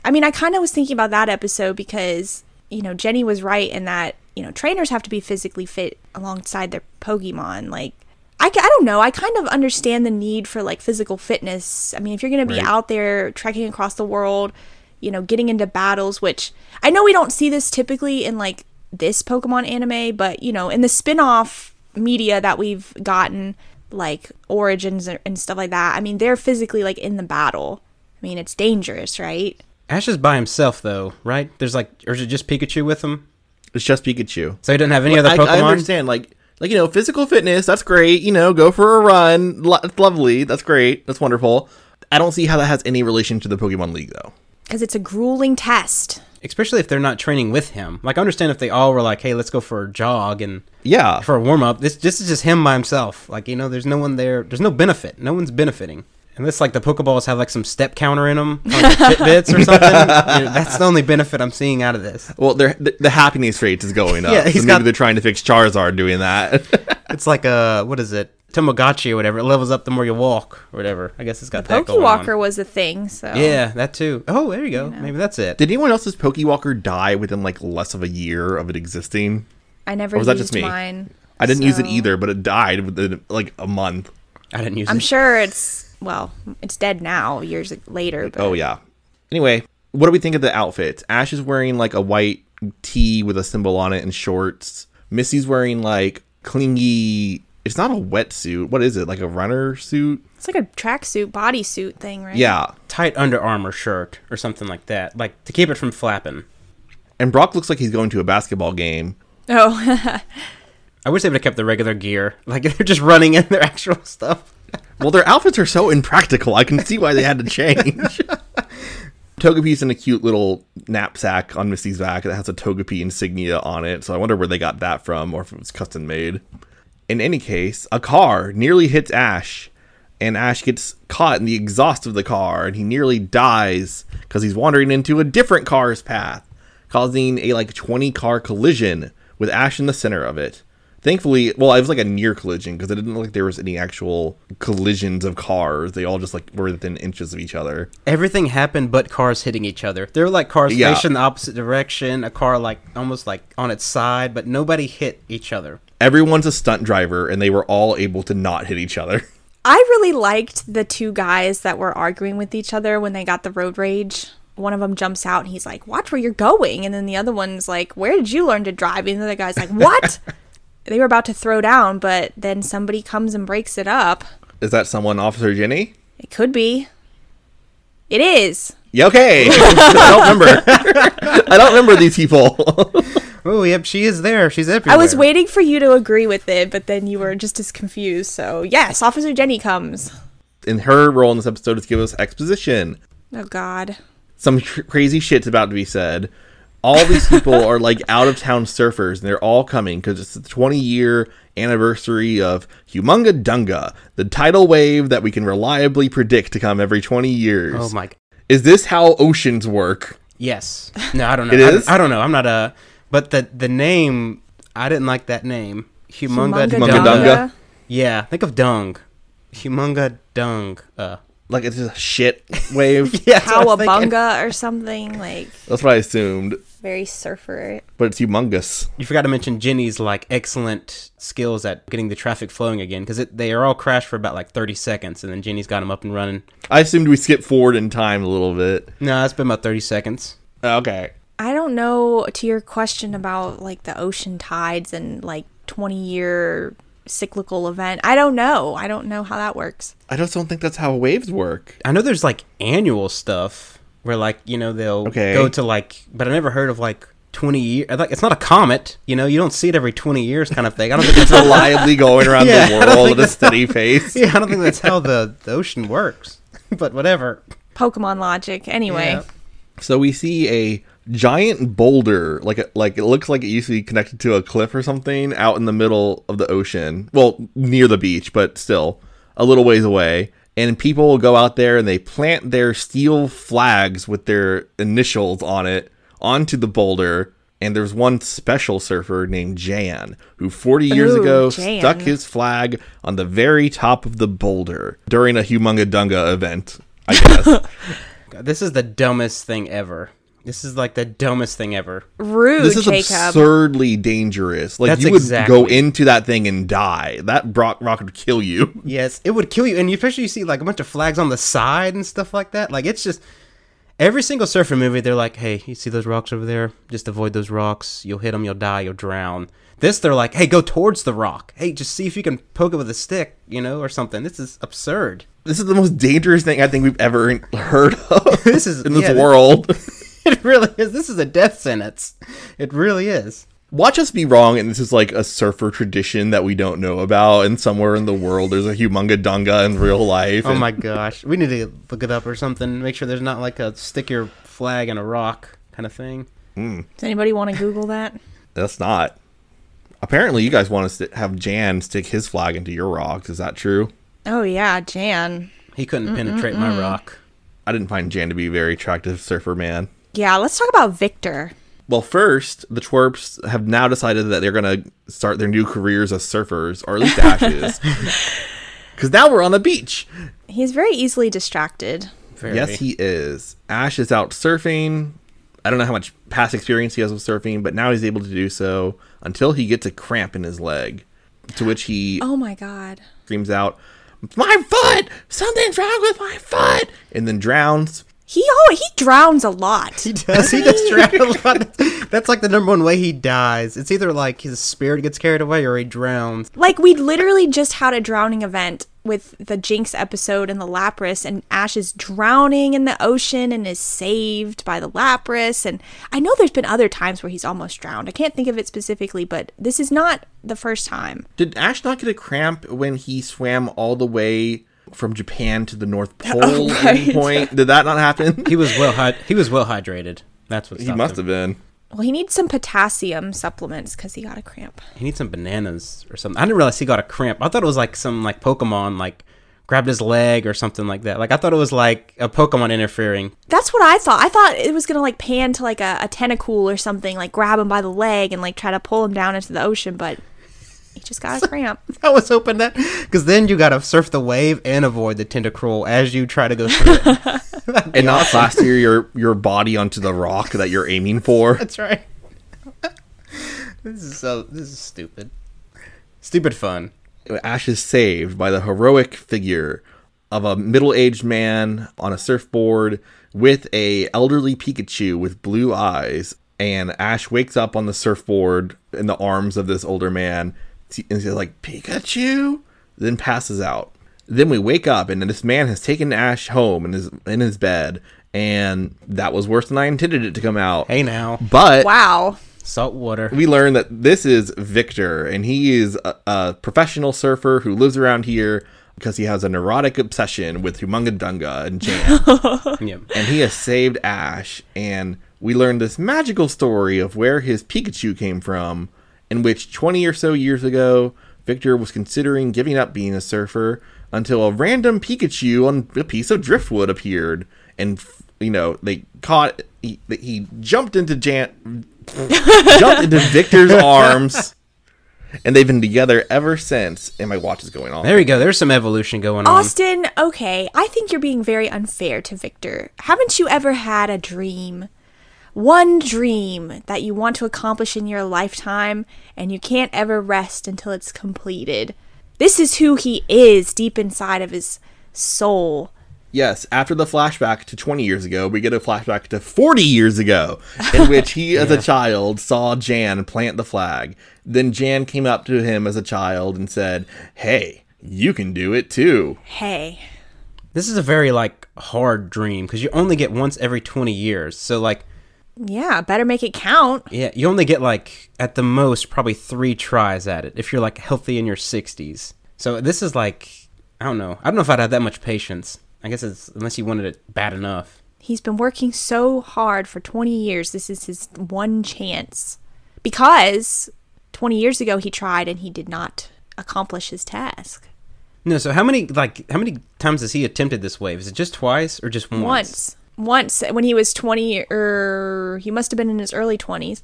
I mean, I kind of was thinking about that episode because you know Jenny was right in that you know trainers have to be physically fit alongside their Pokemon. Like, I, I don't know. I kind of understand the need for like physical fitness. I mean, if you're going to be Right. out there trekking across the world, you know, getting into battles, which I know we don't see this typically in like this Pokemon anime, but you know, in the spin-off media that we've gotten, like Origins and stuff like that, I mean, they're physically like in the battle. I mean, it's dangerous, right? Ash is by himself though, right? There's like, or is it just Pikachu with him? It's just Pikachu. So he doesn't have any other I, Pokemon. I understand, like, like you know, physical fitness. That's great. You know, go for a run. Lo- lovely. That's great. That's wonderful. I don't see how that has any relation to the Pokemon League, though. Because it's a grueling test. Especially if they're not training with him. Like, I understand if they all were like, "Hey, let's go for a jog and Yeah, for a warm up." This this is just him by himself. Like, you know, there's no one there. There's no benefit. No one's benefiting. Unless like the Pokeballs have like some step counter in them, like Fitbits or something. You know, that's the only benefit I'm seeing out of this. well, the, the happiness rate is going up. Yeah, so he's maybe got- they're trying to fix Charizard doing that. It's like a what is it? Tamagotchi or whatever. It levels up the more you walk or whatever. I guess it's got that going on. Pokewalker was a thing, so Yeah, that too. Oh, there you go. Maybe that's it. Did anyone else's Pokewalker die within like less of a year of it existing? I never Or was that just me? mine. I didn't use it either, but it died within like a month. I didn't use it. I'm it. sure it's well, it's dead now, years later. But Oh yeah. Anyway, what do we think of the outfits? Ash is wearing like a white tee with a symbol on it and shorts. Misty's wearing like clingy. It's not a wetsuit. What is it? Like a runner suit? it's like a tracksuit, bodysuit thing, right? Yeah. tight Under Armour shirt or something like that, like to keep it from flapping. And Brock looks like he's going to a basketball game. Oh, I wish they would have kept the regular gear. Like they're just running in their actual stuff. Well, their outfits are so impractical. I can see why they had to change. Togepi's in a cute little knapsack on Misty's back that has a Togepi insignia on it. So I wonder where they got that from or if it was custom made. In any case, a car nearly hits Ash, and Ash gets caught in the exhaust of the car, and he nearly dies because he's wandering into a different car's path, causing a like 20 car collision with Ash in the center of it. Thankfully, well, it was like a near collision because it didn't look like there was any actual collisions of cars. They all just like were within inches of each other. Everything happened but cars hitting each other. There were like cars Yeah. facing the opposite direction, a car like almost like on its side, but nobody hit each other. Everyone's a stunt driver, and they were all able to not hit each other. I really liked the two guys that were arguing with each other when they got the road rage. One of them jumps out and he's like, "Watch where you're going," and then the other one's like, "Where did you learn to drive?" And the other guy's like, "What?" they were about to throw down, but then somebody comes and breaks it up. Is that someone, Officer Jenny? It could be. It is. Yeah, okay. I don't remember. I don't remember these people. Oh, yep, she is there. She's everywhere. I was waiting for you to agree with it, but then you were just as confused. So yes, Officer Jenny comes. and her role in this episode is to give us exposition. Oh God. Some cr- crazy shit's about to be said. All these people are like out of town surfers, and they're all coming because it's the 20 year anniversary of Humunga Dunga, the tidal wave that we can reliably predict to come every 20 years. Oh my. Is this how oceans work? Yes. No, I don't know. It I- is? I, don't know. I'm not a. But the the name, I didn't like that name. Humunga, Humunga Humunga dung. Dunga. Dunga. Yeah, think of dung. Humunga dung. Uh, Like it's just a shit wave? yeah, that's what I was thinking. Cowabunga or something like That's what I assumed. Very surfer. But it's humongous. You forgot to mention Jenny's like excellent skills at getting the traffic flowing again because they are all crashed for about like 30 seconds and then Jenny's got them up and running. I assumed we skipped forward in time a little bit. No, it's been about 30 seconds. Oh, okay. I don't know to your question about like the ocean tides and like 20 year cyclical event. I don't know. I don't know how that works. I just don't think that's how waves work. I know there's like annual stuff where like you know they'll Okay. go to like, but I never heard of like 20 years. Like it's not a comet, you know. You don't see it every 20 years, kind of thing. I don't think It's that's reliably going around Yeah, the world at a that's- steady pace. yeah, I don't think that's how the, the ocean works. but whatever. Pokemon logic. Anyway, Yeah. So we see a giant boulder, like a, like it looks like it used to be connected to a cliff or something, out in the middle of the ocean. Well, near the beach, but still a little ways away. And people will go out there and they plant their steel flags with their initials on it onto the boulder. And there's one special surfer named Jan who 40 years Ooh, ago Jan. stuck his flag on the very top of the boulder during a Humunga Dunga event, I guess. God, this is the dumbest thing ever. This is like the dumbest thing ever. rude, this is Jacob. absurdly dangerous. Like That's you would exactly- go into that thing and die. That rock, rock would kill you. Yes, it would kill you, and you especially you see like a bunch of flags on the side and stuff like that. Like it's just every single surfer movie. They're like, "Hey, you see those rocks over there? Just avoid those rocks. You'll hit them, you'll die, you'll drown." This, they're like, "Hey, go towards the rock. Hey, just see if you can poke it with a stick, you know, or something." This is absurd. This is the most dangerous thing I think we've ever heard of. This is- in this yeah, this- world. It really is. This is a death sentence. It really is. Watch us be wrong, and this is like a surfer tradition that we don't know about, and somewhere in the world there's a humunga dunga in real life. Oh and- my gosh, we need to look it up or something. Make sure there's not like a stick your flag in a rock kind of thing. Hmm. Does anybody want to Google that? That's not. Apparently, you guys want us to have Jan stick his flag into your rocks. Is that true? Oh yeah, Jan. He couldn't mm, mm, penetrate my mm. rock. I didn't find Jan to be a very attractive surfer man. Yeah, let's talk about Victor. Well, first, the twerps have now decided that they're going to start their new careers as surfers, or at least Ash's. Because now we're on the beach. He's very easily distracted. Very. Yes, he is. Ash is out surfing. I don't know how much past experience he has with surfing, but now he's able to do so until he gets a cramp in his leg. To which he Oh my god. screams out, My foot! Something's wrong with my foot! And then drowns. He oh he drowns a lot. He does. He does drown a lot. That's like the number one way he dies. It's either like his spirit gets carried away or he drowns. Like we literally just had a drowning event with the Jynx episode and the Lapras, and Ash is drowning in the ocean and is saved by the Lapras. And I know there's been other times where he's almost drowned. I can't think of it specifically, but this is not the first time. Did Ash not get a cramp when he swam all the way from Japan to the North oh, Pole Oh, at right. point? Did that not happen? He was well hy- he was well hydrated. That's what He must him. have been. Well, he needs some potassium supplements because he got a cramp. He needs some bananas or something. I didn't realize he got a cramp. I thought it was like some like Pokemon like grabbed his leg or something like that. Like I thought it was like a Pokemon interfering. That's what I thought. I thought it was gonna like pan to like a, a tentacool or something, like grab him by the leg and like try to pull him down into the ocean, but You just got a cramp. I was hoping that because then you gotta surf the wave and avoid the tentacruel as you try to go through it. and not plaster your your body onto the rock that you're aiming for. That's right. this is so. This is stupid. Stupid fun. Ash is saved by the heroic figure of a middle-aged man on a surfboard with a elderly Pikachu with blue eyes. And Ash wakes up on the surfboard in the arms of this older man, and he's like Pikachu, then passes out. Then we wake up, and this man has taken Ash home in his in his bed, and that was worse than I intended it to come out. Hey now, But Wow. salt water. we learn that this is Victor, and he is a, a professional surfer who lives around here because he has a neurotic obsession with Humunga Dunga and Jan. Yep. and he has saved Ash. And we learn this magical story of where his Pikachu came from, in which 20 or so years ago, Victor was considering giving up being a surfer until a random Pikachu on a piece of driftwood appeared. And, you know, they caught, he, he jumped into Jan, jumped into Victor's arms. And they've been together ever since. And my watch is going off. There we go. There's some evolution going on. Austin, okay, I think you're being very unfair to Victor. Haven't you ever had a dream? One dream that you want to accomplish in your lifetime and you can't ever rest until it's completed. This is who he is deep inside of his soul. Yes, after the flashback to 20 years ago, we get a flashback to 40 years ago, in which he, as a child, saw Jan plant the flag. Then Jan came up to him as a child and said, Hey, you can do it too. Hey, This is a very like hard dream because you only get once every 20 years. So like, yeah, better make it count. yeah, you only get like at the most probably three tries at it if you're like healthy in your 60s. So this is like, I don't know. I don't know if I'd have that much patience. I guess it's unless you wanted it bad enough. He's been working so hard for 20 years. This is his one chance. Because 20 years ago he tried and he did not accomplish his task. No, so how many like how many times has he attempted this wave? Is it just twice or just once? Once. Once when he was 20 or he must have been in his early 20s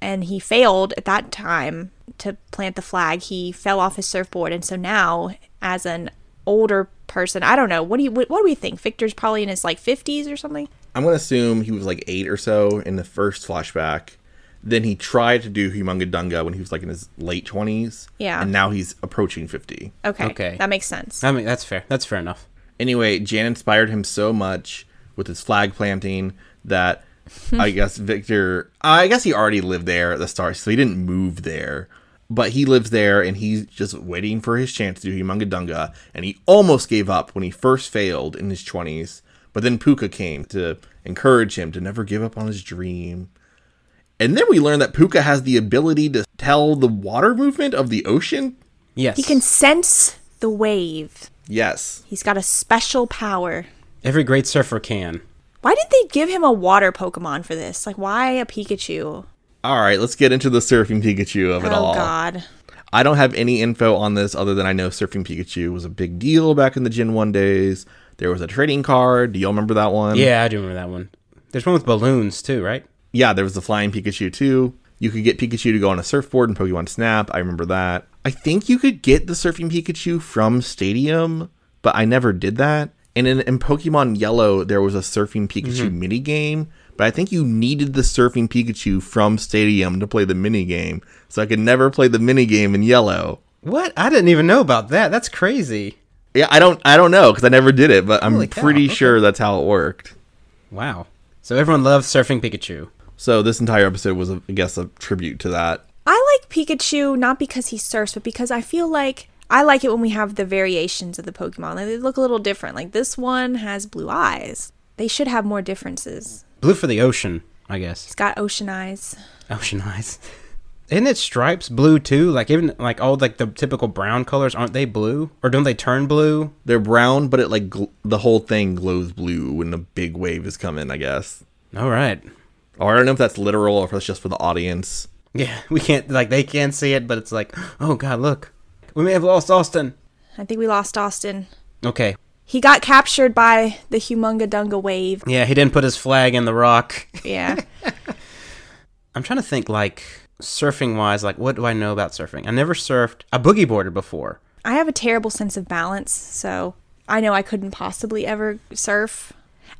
and he failed at that time to plant the flag. He fell off his surfboard and so now as an older person, I don't know. What do you what, what do we think? Victor's probably in his like 50s or something? I'm going to assume he was like eight or so in the first flashback. Then he tried to do Humunga Dunga when he was like in his late 20s. Yeah. And now he's approaching 50. Okay. Okay. That makes sense. I mean, that's fair. That's fair enough. Anyway, Jan inspired him so much with his flag planting that I guess Victor, I guess he already lived there at the start, so he didn't move there. But he lives there and he's just waiting for his chance to do Humunga Dunga. And he almost gave up when he first failed in his 20s. But then Puka came to encourage him to never give up on his dream. And then we learned that Puka has the ability to tell the water movement of the ocean. Yes. He can sense the wave. Yes. He's got a special power. Every great surfer can. Why did they give him a water Pokemon for this? Like, why a Pikachu? All right, let's get into the surfing Pikachu of it oh, all. Oh, God. I don't have any info on this other than I know Surfing Pikachu was a big deal back in the Gen 1 days. There was a trading card. Do y'all remember that one? Yeah, I do remember that one. There's one with balloons too, right? Yeah, there was the flying Pikachu too. You could get Pikachu to go on a surfboard in Pokemon Snap. I remember that. I think you could get the Surfing Pikachu from Stadium, but I never did that. And in, in Pokemon Yellow, there was a Surfing Pikachu mm-hmm. mini game, but I think you needed the Surfing Pikachu from Stadium to play the mini game. So I could never play the mini game in Yellow. What? I didn't even know about that. That's crazy. Yeah, I don't I don't know because I never did it, but I'm cow, pretty okay. sure that's how it worked. Wow. So everyone loves surfing Pikachu. So this entire episode was, a, I guess, a tribute to that. I like Pikachu not because he surfs, but because I feel like I like it when we have the variations of the Pokemon. Like, they look a little different. Like this one has blue eyes. They should have more differences. Blue for the ocean, I guess. It's got ocean eyes. Ocean eyes. Isn't it stripes blue too? Like even like all like the typical brown colors, aren't they blue? Or don't they turn blue? They're brown, but it like gl- the whole thing glows blue when a big wave is coming. I guess, All right. or I don't know if that's literal or if that's just for the audience. Yeah, we can't like they can't see it, but it's like, oh god, look, we may have lost Austin. I think we lost Austin. Okay, He got captured by the Humunga Dunga wave. yeah, he didn't put his flag in the rock. Yeah. I'm trying to think like surfing wise, like what do I know about surfing? I never surfed a boogie boarder before. I have a terrible sense of balance, so I know I couldn't possibly ever surf.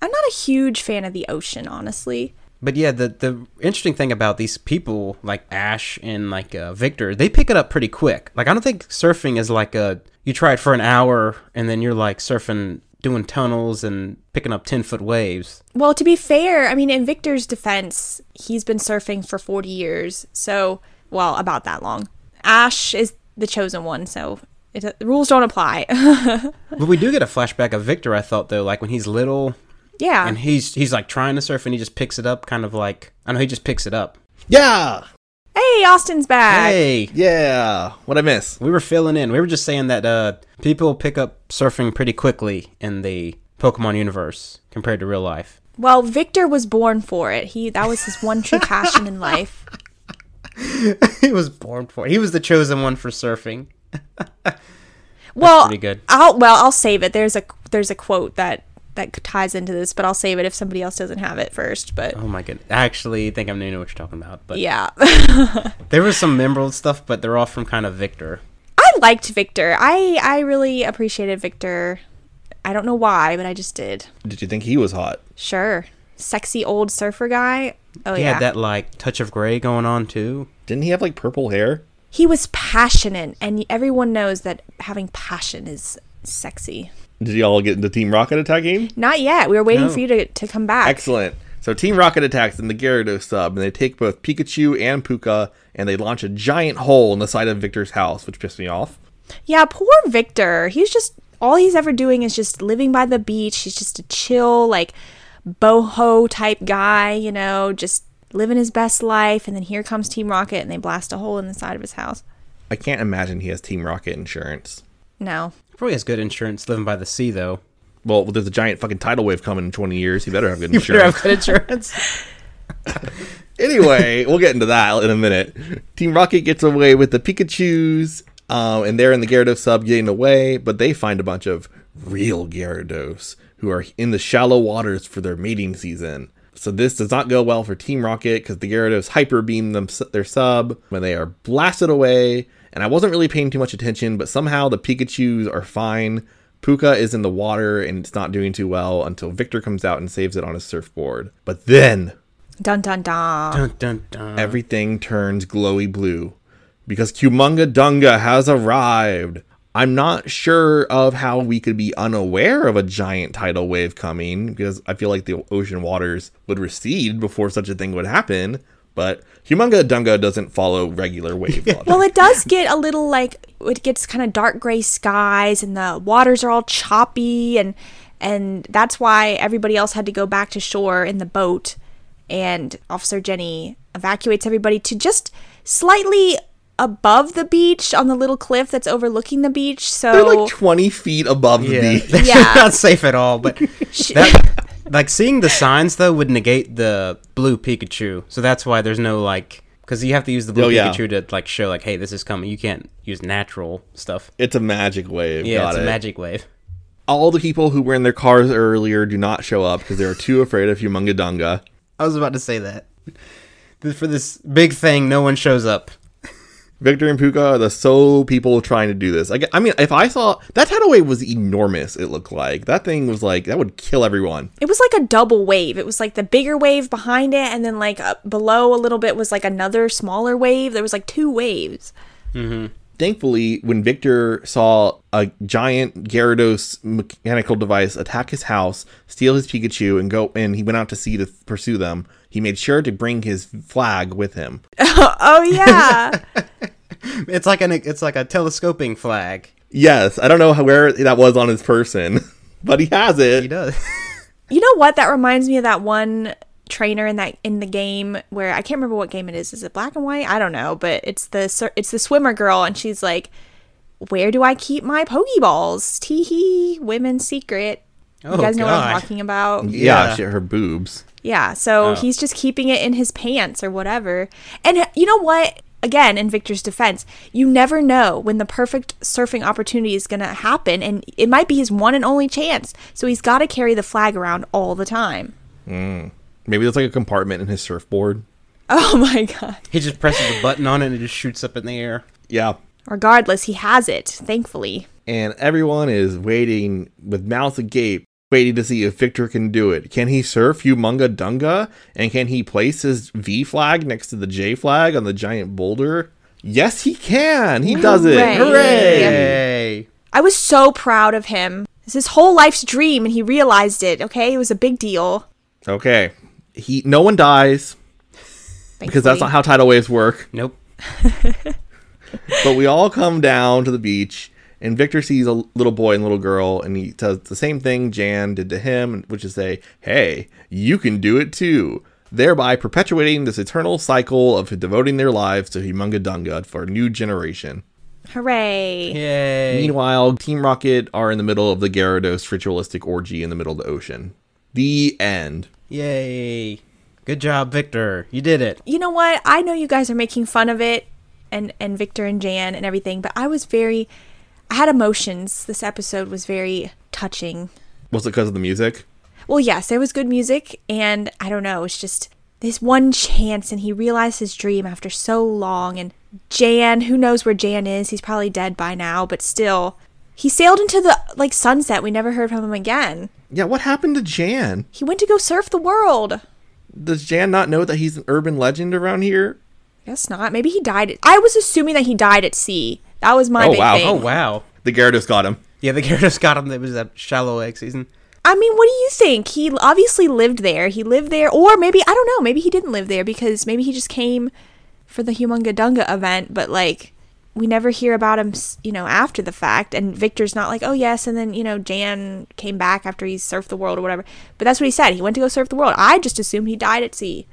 I'm not a huge fan of the ocean, honestly. But yeah, the the interesting thing about these people like Ash and like uh, Victor, they pick it up pretty quick. Like I don't think surfing is like a you try it for an hour and then you're like surfing, doing tunnels and picking up ten foot waves. Well, to be fair, I mean, in Victor's defense, he's been surfing for 40 years, so, well, about that long. Ash is the chosen one, so it, the rules don't apply. But we do get a flashback of Victor. I thought though, like when he's little yeah. and he's he's like trying to surf and he just picks it up, kind of like I know he just picks it up. Yeah, hey, Austin's back. Hey, yeah. What I miss? we were filling in. We were just saying that uh, people pick up surfing pretty quickly in the Pokemon universe compared to real life. Well, Victor was born for it. He that was his one true passion in life. he was born for it. He was the chosen one for surfing. Well, pretty good. I'll well, I'll save it. There's a there's a quote that that ties into this, but I'll save it if somebody else doesn't have it first. But Oh my goodness. I actually think I'm know what you're talking about. But yeah. there was some memorable stuff, but they're all from kind of Victor. I liked Victor. I I really appreciated Victor. I don't know why, but I just did. Did you think he was hot? Sure. Sexy old surfer guy. Oh He yeah. had that like touch of gray going on too. Didn't he have like purple hair? he was passionate and everyone knows that having passion is sexy. Did you all get into Team Rocket attacking? Not yet. We were waiting No. for you to, to come back. Excellent. So Team Rocket attacks in the Gyarados sub, and they take both Pikachu and Puka, and they launch a giant hole in the side of Victor's house, which pissed me off. Yeah, poor Victor. He's just all he's ever doing is just living by the beach. He's just a chill, like boho type guy, you know, just living his best life. And then here comes Team Rocket, and they blast a hole in the side of his house. I can't imagine he has Team Rocket insurance. No, Probably has good insurance living by the sea though. Well, there's a giant fucking tidal wave coming in 20 years. He better have good You better have insurance. good insurance. anyway, we'll get into that in a minute. Team Rocket gets away with the Pikachu's, um, and they're in the Gyarados sub getting away, but they find a bunch of real Gyarados who are in the shallow waters for their mating season. So this does not go well for Team Rocket because the Gyarados hyper beam them their sub when they are blasted away. And I wasn't really paying too much attention, but somehow the Pikachu's are fine. Puka is in the water and it's not doing too well until Victor comes out and saves it on his surfboard. But then dun dun dun. dun, dun, dun. everything turns glowy blue because Humunga Dunga has arrived. I'm not sure of how we could be unaware of a giant tidal wave coming because I feel like the ocean waters would recede before such a thing would happen. But Humunga Dunga doesn't follow regular wave logic. Well, it does get a little like it gets kind of dark gray skies, and the waters are all choppy, and and that's why everybody else had to go back to shore in the boat. And Officer Jenny evacuates everybody to just slightly above the beach on the little cliff that's overlooking the beach. They're So like 20 feet above the Yeah, beach. that's Yeah. not safe at all. But that, like seeing the signs though would negate the blue Pikachu, so that's why there's no like because you have to use the blue Oh, yeah. Pikachu to like show like, hey, this is coming. You can't use natural stuff. It's a magic wave. Yeah, Got it's it. a magic wave. All the people who were in their cars earlier do not show up because they are too afraid of Humungadunga. I was about to say that. For this big thing, no one shows up. Victor and Puka are the sole people trying to do this. I, I mean, if I saw that tidal wave was enormous, it looked like that thing was like that would kill everyone. it was like a double wave. It was like the bigger wave behind it, and then like up below a little bit was like another smaller wave. There was like two waves. Mm-hmm. Thankfully, when Victor saw a giant Gyarados mechanical device attack his house, steal his Pikachu, and go, and he went out to sea to pursue them, he made sure to bring his flag with him. Oh yeah. It's like an it's like a telescoping flag. Yes, I don't know how, where that was on his person, but he has it. He does. You know what? That reminds me of that one trainer in that in the game where I can't remember what game it is. Is it black and white? I don't know, but it's the it's the swimmer girl, and she's like, "Where do I keep my pokeballs?" Tee hee, women's secret. You Oh, guys know what I'm talking about? Yeah, Yeah. she, her boobs. Yeah, so Oh. he's just keeping it in his pants or whatever. And uh, you know what? Again, in Victor's defense, you never know when the perfect surfing opportunity is going to happen, and it might be his one and only chance. So he's got to carry the flag around all the time. Maybe there's like a compartment in his surfboard. Oh my god. He just presses a button on it and it just shoots up in the air. Yeah. Regardless, he has it, thankfully. And everyone is waiting with mouth agape, waiting to see if Victor can do it. Can he surf Humunga Dunga? And can he place his V flag next to the J flag on the giant boulder? Yes, he can. He does it. Hooray. Hooray. Yay! I was so proud of him. It's his whole life's dream and he realized it, okay? It was a big deal. Okay. He no one dies because that's not how tidal waves work. Nope. but we all come down to the beach and Victor sees a little boy and little girl and he does the same thing Jan did to him, which is say, "Hey, you can do it too." Thereby perpetuating this eternal cycle of devoting their lives to Humunga Dunga for a new generation. Hooray. Yay! Meanwhile, Team Rocket are in the middle of the Gyarados ritualistic orgy in the middle of the ocean. The end. Yay! Good job, Victor. You did it. You know what? I know you guys are making fun of it and and Victor and Jan and everything, but I was very I had emotions. This episode was very touching. Was it because of the music? Well, yes, there was good music, and I don't know, it's just this one chance, and he realized his dream after so long. And Jan, who knows where Jan is? He's probably dead by now, but still, he sailed into the like sunset. We never heard from him again. Yeah, what happened to Jan? He went to go surf the world. Does Jan not know that he's an urban legend around here? Guess not. Maybe he died. At, I was assuming that he died at sea. That was my Oh, big wow. thing. Oh wow. The Gyarados got him. Yeah, the Gyarados got him. That was that shallow egg season. I mean, what do you think? He obviously lived there. He lived there, or maybe I don't know. Maybe he didn't live there because maybe he just came for the Humunga Dunga event. But like, we never hear about him, you know, after the fact. And Victor's not like, oh yes, and then you know, Jan came back after he surfed the world or whatever. But that's what he said. He went to go surf the world. I just assumed he died at sea.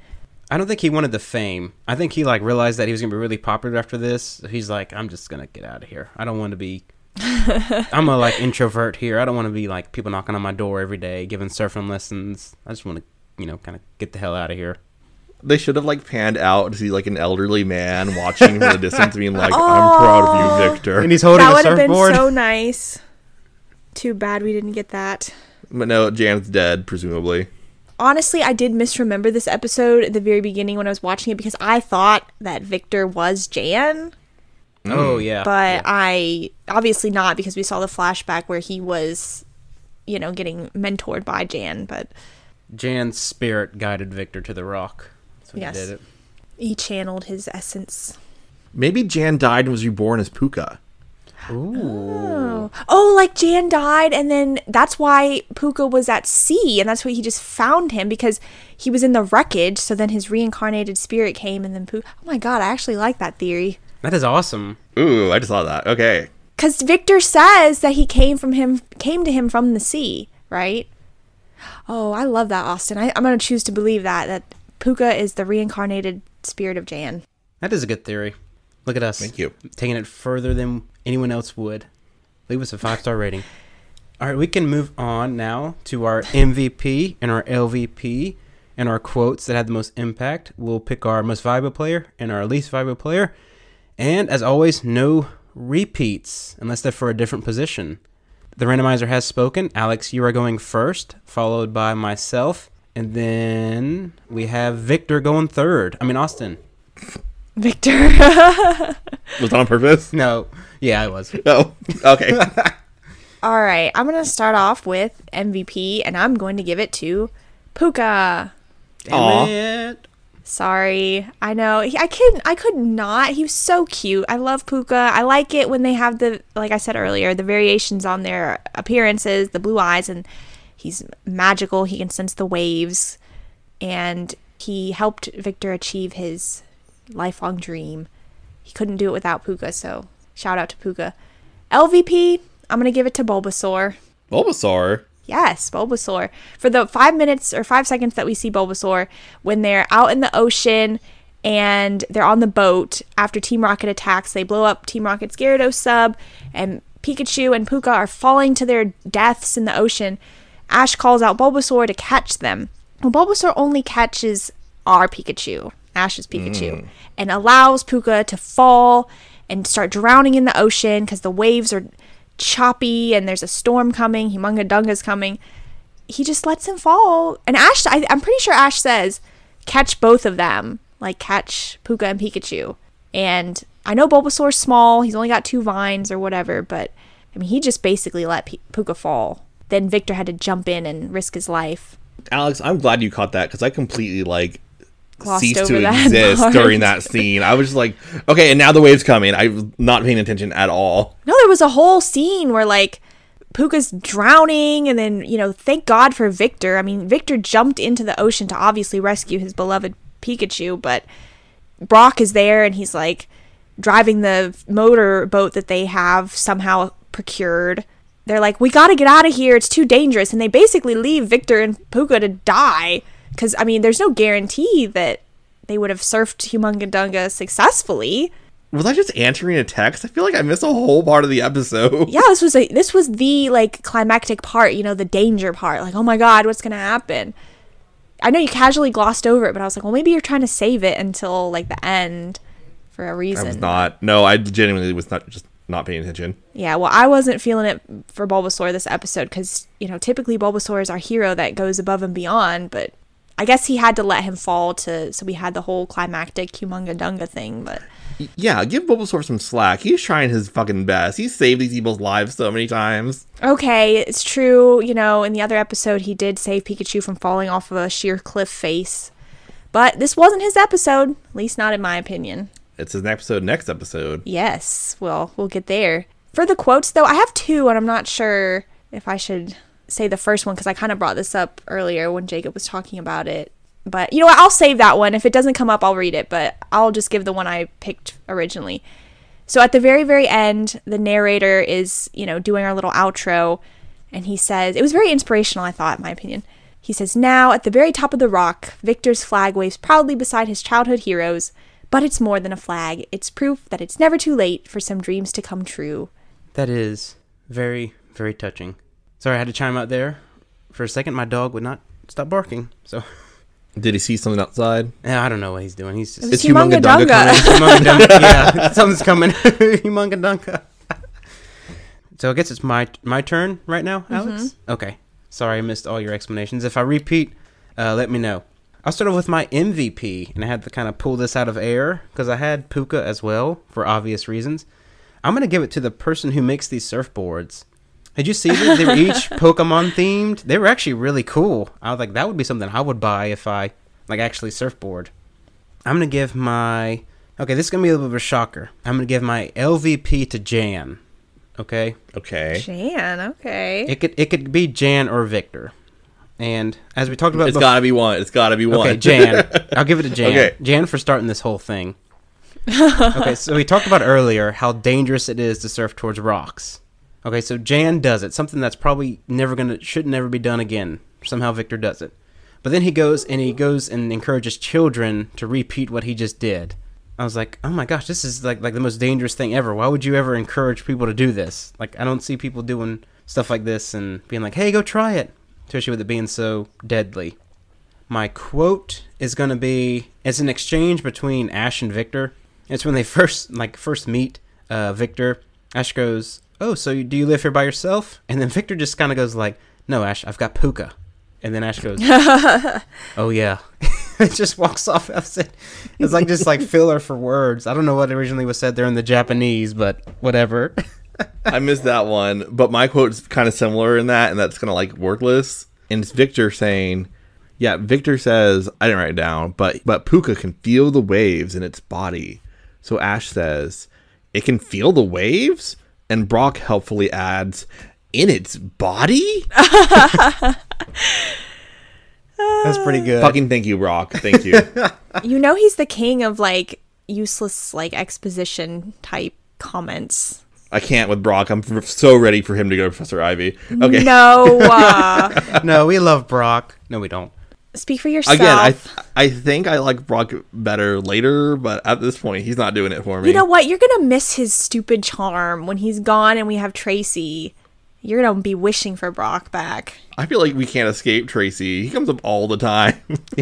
I don't think he wanted the fame. I think he like realized that he was gonna be really popular after this. He's like, I'm just gonna get out of here. I don't want to be. I'm a like introvert here. I don't want to be like people knocking on my door every day, giving surfing lessons. I just want to, you know, kind of get the hell out of here. They should have like panned out to see like an elderly man watching from the distance, being like, "I'm proud of you, Victor." And he's holding that a would have been surfboard. so nice. Too bad we didn't get that. But no, Jan's dead, presumably. Honestly, I did misremember this episode at the very beginning when I was watching it because I thought that Victor was Jan, hmm. oh yeah. but I obviously not because we saw the flashback where he was, you know, getting mentored by Jan. But Jan's spirit guided Victor to the rock. That's what Yes. he did it. he channeled his essence. Maybe Jan died and was reborn as Puka. Ooh. Oh. oh, like Jan died, and then that's why Puka was at sea, and that's why he just found him because he was in the wreckage. So then his reincarnated spirit came, and then Puka. Oh my god, I actually like that theory. That is awesome. Ooh, I just saw that. Okay. Because Victor says that he came from him, came to him from the sea, right? Oh, I love that, Austin. I, I'm gonna choose to believe that that Puka is the reincarnated spirit of Jan. That is a good theory. Look at us. Thank you. Taking it further than anyone else would. Leave us a five star rating. All right, we can move on now to our MVP and our LVP and our quotes that had the most impact. We'll pick our most valuable player and our least valuable player. And as always, no repeats unless they're for a different position. The randomizer has spoken. Alex, you are going first, followed by myself. And then we have Victor going third. I mean, Austin. Victor. Was that on purpose? No. Yeah, I was. No. Okay. All right, I'm gonna start off with MVP, and I'm going to give it to Puka. Aw. Damn it. Sorry, I know he, I couldn't. I could not. He was so cute. I love Puka. I like it when they have the, like I said earlier, the variations on their appearances, the blue eyes, and he's magical. He can sense the waves, and he helped Victor achieve his lifelong dream. He couldn't do it without Puka, so shout out to Puka. LVP, I'm gonna give it to Bulbasaur. Bulbasaur. Yes, Bulbasaur. For the five minutes or five seconds that we see Bulbasaur, when they're out in the ocean and they're on the boat after Team Rocket attacks, they blow up Team Rocket's Gyarados sub, and Pikachu and Puka are falling to their deaths in the ocean. Ash calls out Bulbasaur to catch them. Well, Bulbasaur only catches our Pikachu, Ash's Pikachu, mm. and allows Puka to fall and start drowning in the ocean because the waves are choppy and there's a storm coming. Humunga Dunga's coming. He just lets him fall. And Ash, I, I'm pretty sure Ash says, catch both of them. like catch Puka and Pikachu. And I know Bulbasaur's small; he's only got two vines or whatever. But I mean, he just basically let P- Puka fall. Then Victor had to jump in and risk his life. Alex, I'm glad you caught that because I completely like ceased over to exist part. during that scene. I was just like, okay, and now the wave's coming. I was not paying attention at all. No, there was a whole scene where like Puka's drowning, and then you know, thank God for Victor. I mean, Victor jumped into the ocean to obviously rescue his beloved Pikachu, but Brock is there, and he's like driving the motor boat that they have somehow procured. They're like, "We got to get out of here. It's too dangerous," and they basically leave Victor and Puka to die. Because I mean, there's no guarantee that they would have surfed Humungadunga successfully. Was I just answering a text? I feel like I missed a whole part of the episode. yeah, this was a this was the like climactic part, you know, the danger part. Like, oh my god, what's gonna happen? I know you casually glossed over it, but I was like, well, maybe you're trying to save it until like the end for a reason. I was not. No, I genuinely was not just not paying attention. Yeah, well, I wasn't feeling it for Bulbasaur this episode because you know typically Bulbasaur is our hero that goes above and beyond, but I guess he had to let him fall to so we had the whole climactic Humungadunga thing, but. Yeah, give Bulbasaur some slack. He's trying his fucking best. He's saved these people's lives so many times. Okay, it's true. You know, in the other episode, he did save Pikachu from falling off of a sheer cliff face. But this wasn't his episode, at least not in my opinion. It's an episode next episode. Yes, well, we'll get there. For the quotes, though, I have two, and I'm not sure if I should say the first one because I kind of brought this up earlier when Jacob was talking about it. But you know what? I'll save that one. If it doesn't come up, I'll read it, but I'll just give the one I picked originally. So at the very, very end, the narrator is, you know, doing our little outro, and he says, it was very inspirational, I thought, in my opinion. He says, Now, at the very top of the rock, Victor's flag waves proudly beside his childhood heroes, but it's more than a flag. It's proof that it's never too late for some dreams to come true. That is very, very touching. Sorry, I had to chime out there. For a second, my dog would not stop barking. So, Did he see something outside? yeah, I don't know what he's doing. He's just It's Humungadunga. Humungadunga coming. Yeah, something's coming. humunga Humungadunga. so I guess it's my my turn right now, Alex. Okay. Sorry, I missed all your explanations. If I repeat, uh, let me know. I'll start off with my MVP, and I had to kind of pull this out of air because I had Puka as well for obvious reasons. I'm gonna give it to the person who makes these surfboards. Did you see that they were each Pokemon themed? They were actually really cool. I was like, that would be something I would buy if I like actually surfboard. I'm gonna give my okay. This is gonna be a little bit of a shocker. I'm gonna give my LVP to Jan. Okay, Okay. Jan, okay. it could it could be Jan or Victor. And as we talked about, It's bef- gotta be one. It's gotta be one. okay, Jan. I'll give it to Jan. Okay. Jan for starting this whole thing. okay, so we talked about earlier how dangerous it is to surf towards rocks. Okay, so Jan does it, something that's probably never gonna should never be done again. Somehow Victor does it. But then he goes and he goes and encourages children to repeat what he just did. I was like, oh my gosh, this is like like the most dangerous thing ever. Why would you ever encourage people to do this? Like I don't see people doing stuff like this and being like, hey, go try it. Especially with it being so deadly. My quote is gonna be it's an exchange between Ash and Victor. It's when they first like first meet uh, Victor. Ash goes, "Oh, so you, do you live here by yourself?" And then Victor just kind of goes like, "No, Ash, I've got Puka." And then Ash goes, "Oh yeah." it just walks off. That's it. It's like just like filler for words. I don't know what originally was said there in the Japanese, but whatever. I missed that one, but my quote's kind of similar in that, and that's kind of like wordless. And it's Victor saying, "Yeah." Victor says, "I didn't write it down, but but Puka can feel the waves in its body." So Ash says, "It can feel the waves," and Brock helpfully adds, "In its body." That's pretty good. Fucking thank you, Brock. Thank you. you know he's the king of like useless like exposition type comments. I can't with Brock. I'm so ready for him to go to Professor Ivy. Okay. No, uh, no, we love Brock. No, we don't. Speak for yourself. Again, I th- I think I like Brock better later, but at this point, he's not doing it for me. you know what? You're gonna miss his stupid charm when he's gone and we have Tracey. You're gonna be wishing for Brock back. I feel like we can't escape Tracey. He comes up all the time.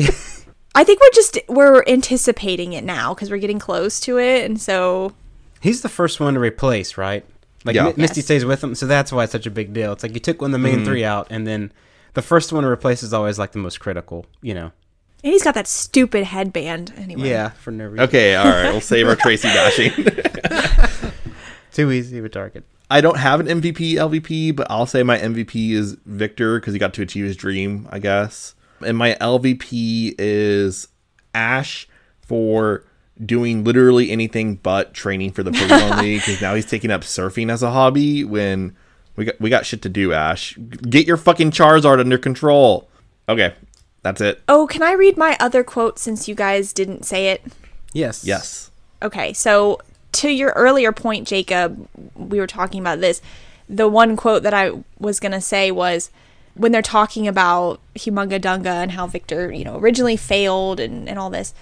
I think we're just we're anticipating it now because we're getting close to it, and so He's the first one to replace, right? Like Yeah. Mi- Misty Yes. stays with him, so that's why it's such a big deal. It's like you took one of the main mm-hmm. three out, and then the first one to replace is always like the most critical, you know. And he's got that stupid headband anyway. Yeah, for no reason. Okay, all right. We'll save our Tracey bashing. Too easy of a target. I don't have an MVP LVP, but I'll say my MVP is Victor because he got to achieve his dream, I guess. And my LVP is Ash for doing literally anything but training for the Pokemon League because now he's taking up surfing as a hobby when we got we got shit to do, Ash. Get your fucking Charizard under control. Okay, that's it. Oh, can I read my other quote since you guys didn't say it? Yes. Yes. Okay, so to your earlier point, Jacob, we were talking about this. The one quote that I was going to say was when they're talking about Humunga Dunga and how Victor, you know, originally failed and, and all this.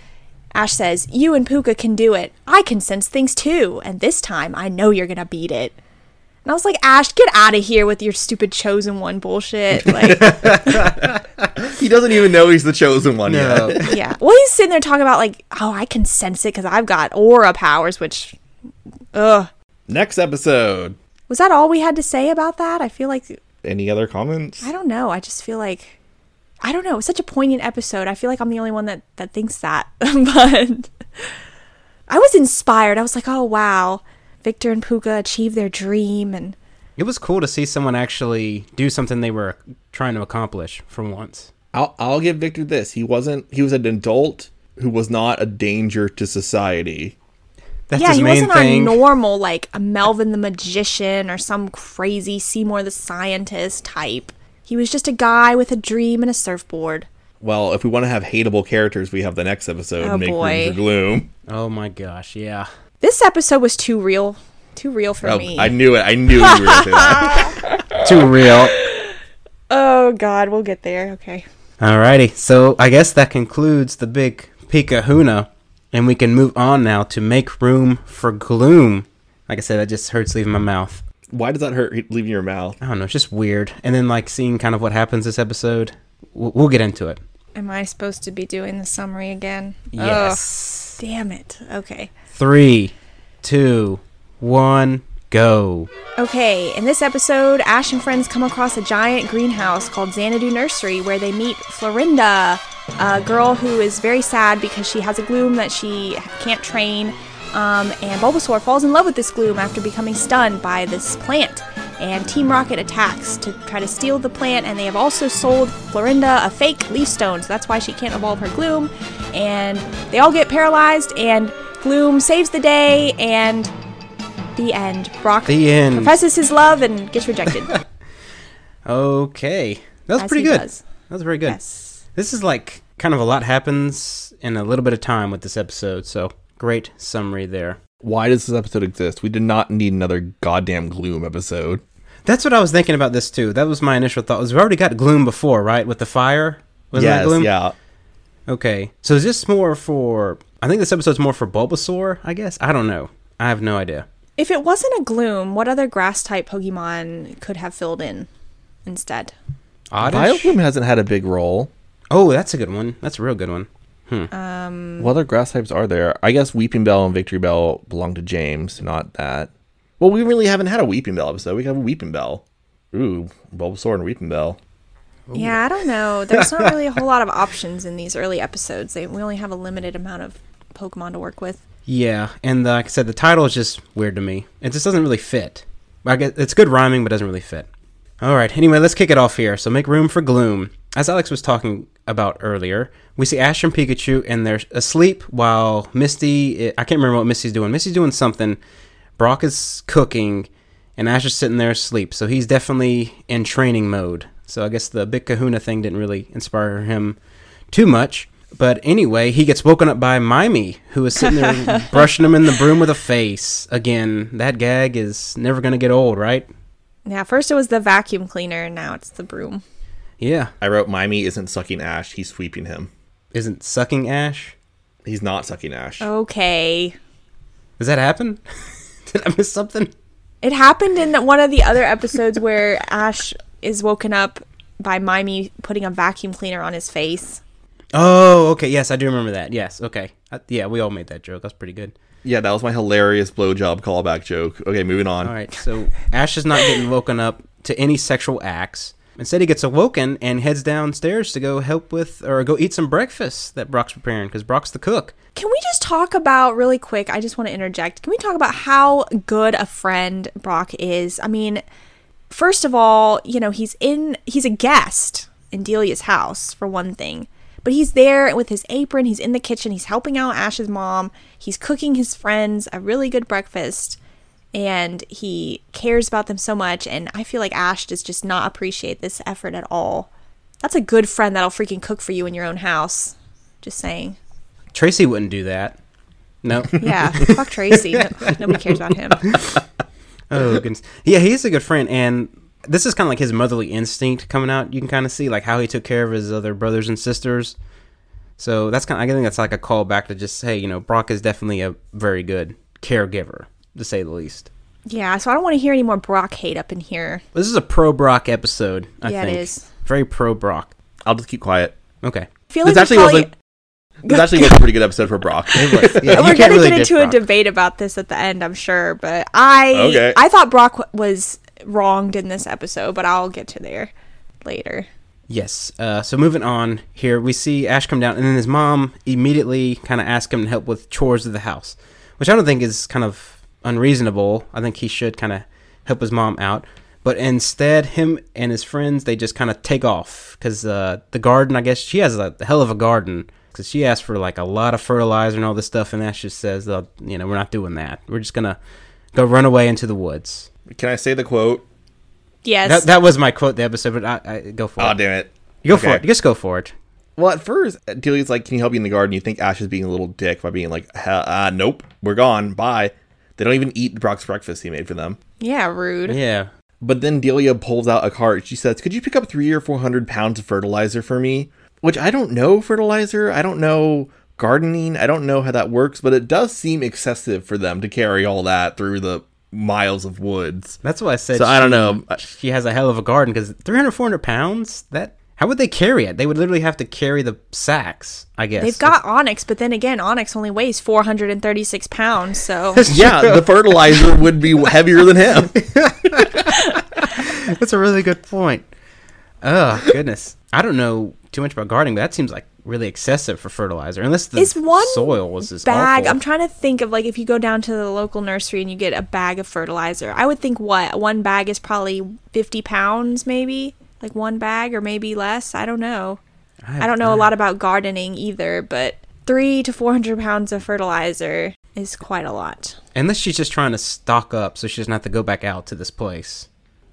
Ash says, You and Puka can do it. I can sense things too. And this time, I know you're going to beat it. And I was like, Ash, get out of here with your stupid chosen one bullshit. Like, He doesn't even know he's the chosen one No. yet. yeah. Well, he's sitting there talking about, like, oh, I can sense it because I've got aura powers, which, ugh. Next episode. Was that all we had to say about that? I feel like Any other comments? I don't know. I just feel like I don't know. It was such a poignant episode. I feel like I'm the only one that that thinks that. but I was inspired. I was like, "Oh wow. Victor and Puka achieve their dream and It was cool to see someone actually do something they were trying to accomplish for once. I'll I'll give Victor this. He wasn't he was an adult who was not a danger to society. That's yeah, his he main wasn't thing. a normal like a Melvin the magician or some crazy Seymour the scientist type. He was just a guy with a dream and a surfboard. Well, if we want to have hateable characters, we have the next episode. Oh, Make boy. room for gloom. oh my gosh, yeah. This episode was too real. Too real for Oh, me. I knew it. I knew you were going to say that. Too real. oh god, we'll get there. Okay. Alrighty, so I guess that concludes the big Pikahuna, and we can move on now to make room for gloom. Like I said, that just hurts leaving my mouth. Why does that hurt leaving your mouth? I don't know, it's just weird. And then like seeing kind of what happens this episode, we'll, we'll get into it. Am I supposed to be doing the summary again? Yes. Ugh, damn it. Okay. Three, two, one, go. Okay, in this episode, Ash and friends come across a giant greenhouse called Xanadu Nursery where they meet Florinda, a girl who is very sad because she has a gloom that she can't train. Um, and Bulbasaur falls in love with this gloom after becoming stunned by this plant. And Team Rocket attacks to try to steal the plant, and they have also sold Florinda a fake leaf stone, so that's why she can't evolve her gloom. And they all get paralyzed, and Gloom saves the day, and the end. Brock The end. professes his love and gets rejected. Okay. That was As pretty he good. does. That was very good. yes. This is like kind of a lot happens in a little bit of time with this episode, so great summary there. Why does this episode exist? We did not need another goddamn gloom episode. That's what I was thinking about this too. That was my initial thought. Was we already got gloom before, right? With the fire? Wasn't that yes, gloom? yeah. Okay. So is this more for I think this episode's more for Bulbasaur, I guess. I don't know. I have no idea. If it wasn't a Gloom, what other grass type Pokemon could have filled in instead? Oddish? Biogloom hasn't had a big role. Oh, that's a good one. That's a real good one. Hmm. What other grass types are there? I guess Weepinbell and Victreebel belong to James, not that. Well, we really haven't had a Weepinbell episode. We have a Weepinbell. Ooh, Bulbasaur and Weepinbell. Yeah, I don't know. There's not really a whole lot of options in these early episodes. They, we only have a limited amount of Pokemon to work with. Yeah, and uh, like I said, the title is just weird to me. It just doesn't really fit. I guess it's good rhyming, but doesn't really fit. All right. Anyway, let's kick it off here. So make room for gloom. As Alex was talking about earlier, we see Ash and Pikachu, and they're asleep while Misty. I can't remember what Misty's doing. Misty's doing something. Brock is cooking, and Ash is sitting there asleep. So he's definitely in training mode. So I guess the big Kahuna thing didn't really inspire him too much. But anyway, he gets woken up by Mimey, who is sitting there brushing him in the broom with a face. Again, that gag is never going to get old, right? Yeah, first it was the vacuum cleaner, and now it's the broom. Yeah. I wrote Mimey isn't sucking Ash, he's sweeping him. Isn't sucking Ash? He's not sucking Ash. Okay. Does that happen? Did I miss something? It happened in one of the other episodes where Ash is woken up by Mimey putting a vacuum cleaner on his face. Oh, okay. Yes, I do remember that. Yes, okay. Uh, yeah, we all made that joke. That's pretty good. Yeah, that was my hilarious blowjob callback joke. Okay, moving on. All right, so Ash is not getting woken up to any sexual acts. Instead, he gets awoken and heads downstairs to go help with or go eat some breakfast that Brock's preparing because Brock's the cook. Can we just talk about really quick? I just want to interject. Can we talk about how good a friend Brock is? I mean, first of all, you know, he's in he's a guest in Delia's house for one thing. But he's there with his apron, he's in the kitchen, he's helping out Ash's mom, he's cooking his friends a really good breakfast and he cares about them so much and I feel like Ash does just not appreciate this effort at all. That's a good friend that'll freaking cook for you in your own house. Just saying. Tracey wouldn't do that. No. Yeah, fuck Tracey. No- nobody cares about him. Oh goodness. Yeah, he's a good friend, and this is kind of like his motherly instinct coming out. You can kind of see like how he took care of his other brothers and sisters. So that's kind. Of, I think that's like a call back to just say, you know, Brock is definitely a very good caregiver, to say the least. Yeah, so I don't want to hear any more Brock hate up in here. This is a pro Brock episode. I Yeah, it think. is. Very pro Brock. I'll just keep quiet. Okay. I feel This like actually we was probably- a this actually was a pretty good episode for Brock. Yeah, you we're gonna really get diss into a Brock. debate about this at the end, I'm sure. But I, Okay. I thought Brock was wronged in this episode, but I'll get to there later. Yes. Uh, so moving on here, we see Ash come down, and then his mom immediately kind of asks him to help with chores of the house, which I don't think is kind of unreasonable. I think he should kind of help his mom out. But instead, him and his friends they just kind of take off because uh, the garden. I guess she has a hell of a garden because she asked for like a lot of fertilizer and all this stuff, and Ash just says, you know, we're not doing that. We're just gonna go run away into the woods. Can I say the quote? Yes. That, that was my quote the episode, but I, I go for Oh it. damn it! Go for Okay. it. Just go for it. Well, at first, Delia's like, "Can you help me in the garden?" You think Ash is being a little dick by being like, "Hell, uh, "Nope, we're gone. Bye." They don't even eat Brock's breakfast he made for them. yeah, rude. Yeah. But then Delia pulls out a cart. She says, "Could you pick up three or four hundred pounds of fertilizer for me?" Which I don't know fertilizer. I don't know gardening. I don't know how that works, but it does seem excessive for them to carry all that through the miles of woods. That's why I said. So I don't know. She has a hell of a garden because 300, 400 pounds. That how would they carry it? They would literally have to carry the sacks. I guess They've got Onix, but then again, Onix only weighs 436 pounds, so Yeah, the fertilizer would be heavier than him. That's a really good point. Oh goodness, I don't know too much about gardening, but that seems like really excessive for fertilizer. Unless the Is one soil was just bag. awful. I'm trying to think of like if you go down to the local nursery and you get a bag of fertilizer. I would think what one bag is probably 50 pounds, maybe like one bag or maybe less. I don't know. I don't know a lot about gardening either, but three to 400 pounds of fertilizer is quite a lot. Unless she's just trying to stock up so she doesn't have to go back out to this place.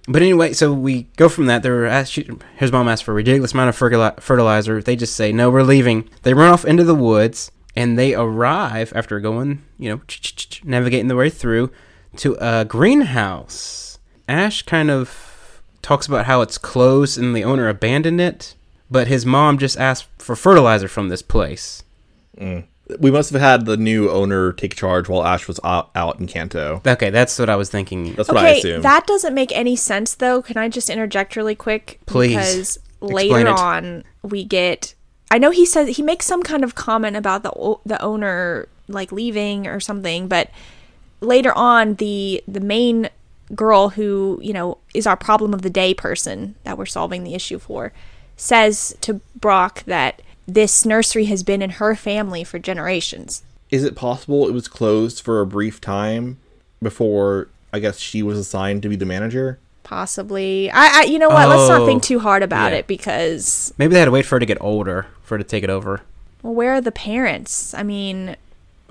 But anyway, so we go from that. They're asked, his mom asks for a ridiculous amount of fertilizer. They just say, no, we're leaving. They run off into the woods and they arrive after going, you know, navigating their way through to a greenhouse. Ash kind of talks about how it's closed and the owner abandoned it, but his mom just asked for fertilizer from this place. Mm. We must have had the new owner take charge while Ash was out, out in Kanto. Okay, that's what I was thinking. That's what I Okay, assume. that doesn't make any sense though. Can I just interject really quick? Please. Because later it. on we get I know he says he makes some kind of comment about the the owner like leaving or something, but later on the the main girl who, you know, is our problem of the day person that we're solving the issue for says to Brock that this nursery has been in her family for generations. Is it possible it was closed for a brief time before I guess she was assigned to be the manager? Possibly. I, I you know what? Let's not Oh, think too hard about yeah. it because Maybe they had to wait for her to get older for her to take it over. Well, where are the parents? I mean,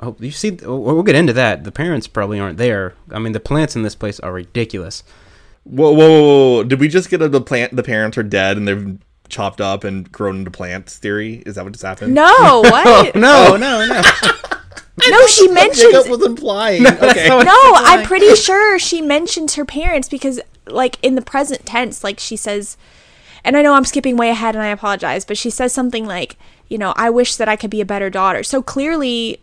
Oh, you see, we'll we'll get into that. The parents probably aren't there. I mean, the plants in this place are ridiculous. Whoa, whoa, whoa, whoa. Did we just get a, the plant? The parents are dead and they've chopped up and grown into plants theory? Is that what just happened? no, what? No, no, no. no, she Jacob mentions. was implying. okay. No, I'm pretty sure she mentions her parents because, like, in the present tense, like she says, and I know I'm skipping way ahead and I apologize, but she says something like, you know, I wish that I could be a better daughter. So clearly,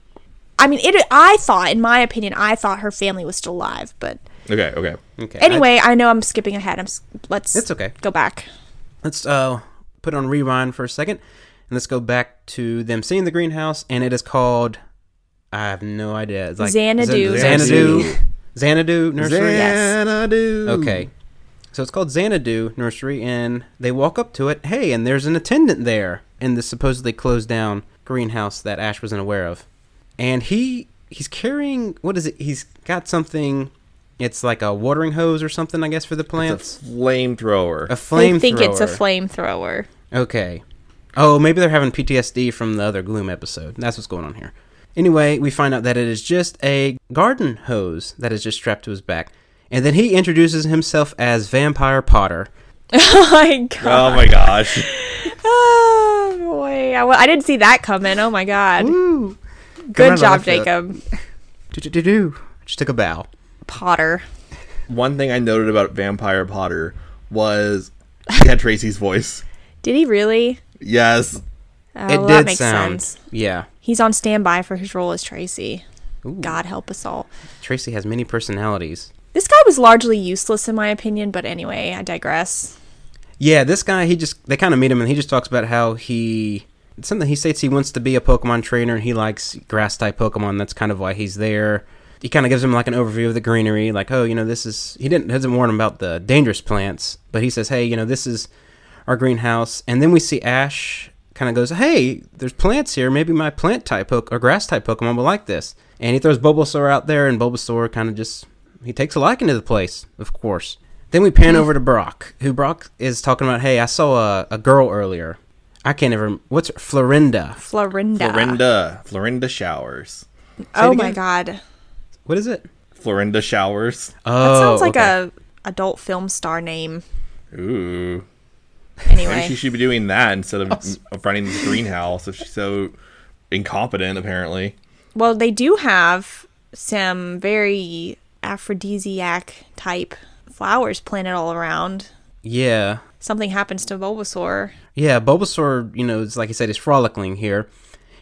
I mean, it. I thought, in my opinion, I thought her family was still alive, but Okay, okay. Okay. anyway, I, know I'm skipping ahead. I'm. Let's. It's okay. Go back. let's uh put on rewind for a second, and let's go back to them seeing the greenhouse, and it is called. I have no idea. It's like Xanadu. Xanadu. Xanadu Nursery. Yes. Xanadu. Okay. So it's called Xanadu Nursery, and they walk up to it. Hey, and there's an attendant there in the supposedly closed down greenhouse that Ash wasn't aware of. And he he's carrying what is it? He's got something. It's like a watering hose or something, I guess, for the It's plants. a flamethrower. A flamethrower. I think it's a flamethrower. Okay. Oh, maybe they're having PTSD from the other Gloom episode. That's what's going on here. Anyway, we find out that it is just a garden hose that is just strapped to his back. And then he introduces himself as Vampire Potter. oh my oh god. oh my gosh. Oh boy. I, I didn't see that coming. Oh my god. Woo! Good job, Jacob. Do-do-do-do. Just took a bow. Potter. One thing I noted about Vampire Potter was he had Tracey's voice. Did he really? Yes. Oh, it that did makes sound. sense. Yeah. He's on standby for his role as Tracey. Ooh. God help us all. Tracey has many personalities. This guy was largely useless in my opinion, but anyway, I digress. Yeah, this guy, he just, they kind of meet him and he just talks about how he, something he states he wants to be a Pokemon trainer and he likes grass type Pokemon. That's kind of why he's there. He kind of gives him like an overview of the greenery, like, oh, you know, this is, he didn't, doesn't warn him about the dangerous plants, but he says, hey, you know, this is our greenhouse. And then we see Ash kind of goes, hey, there's plants here. Maybe my plant type Poke or grass type Pokemon will like this. And he throws Bulbasaur out there and Bulbasaur kind of just, he takes a liking to the place, of course. Then we pan hmm. over to Brock, who Brock is talking about. Hey, I saw a, a girl earlier. I can't ever. What's her, Florinda? Florinda. Florinda. Florinda showers. Oh my god. What is it? Florinda showers. Oh, That sounds like okay. a adult film star name. Ooh. Maybe she should be doing that instead of, of running this greenhouse if she's so incompetent, apparently. Well, they do have some very aphrodisiac type flowers planted all around. Yeah, Something happens to Bulbasaur. yeah. Bulbasaur, you know, is like I said, is frolicking here.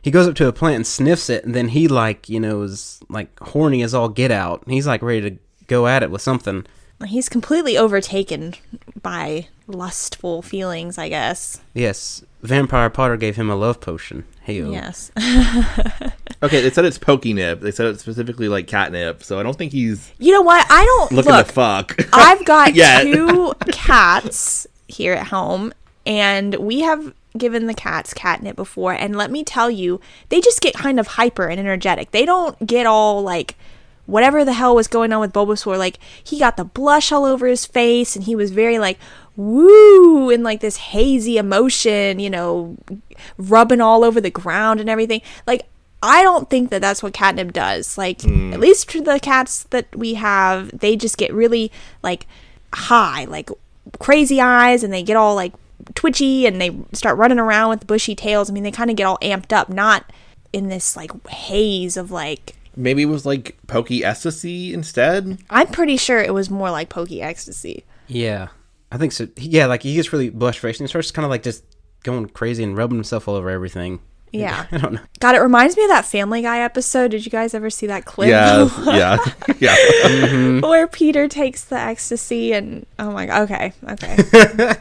He goes up to a plant and sniffs it, and then he like, you know, is like horny as all get out. He's like ready to go at it with something. He's completely overtaken by lustful feelings, I guess. Yes, Vampire Potter gave him a love potion. Hey, Yes. Okay, they said it's Pokenip. They said it's specifically like catnip, so I don't think he's You know what? I don't looking look. to fuck. I've got two cats here at home, and we have given the cats catnip before. And let me tell you, they just get kind of hyper and energetic. They don't get all like whatever the hell was going on with Bulbasaur. Like he got the blush all over his face, and he was very like woo in like this hazy emotion, you know, rubbing all over the ground and everything. Like I don't think that that's what catnip does. Like hmm. at least for the cats that we have, they just get really like high, like crazy eyes, and they get all like twitchy and they start running around with bushy tails. I mean, they kind of get all amped up, not in this like haze of like. Maybe it was like Pokey Ecstasy instead. I'm pretty sure it was more like pokey ecstasy. Yeah, I think so. Yeah, like he gets really blush faced and starts kind of like just going crazy and rubbing himself all over everything. Yeah. I don't know. God, it reminds me of that Family Guy episode. Did you guys ever see that clip? Yeah, yeah, yeah. Where Peter takes the ecstasy and oh my god. Okay, okay.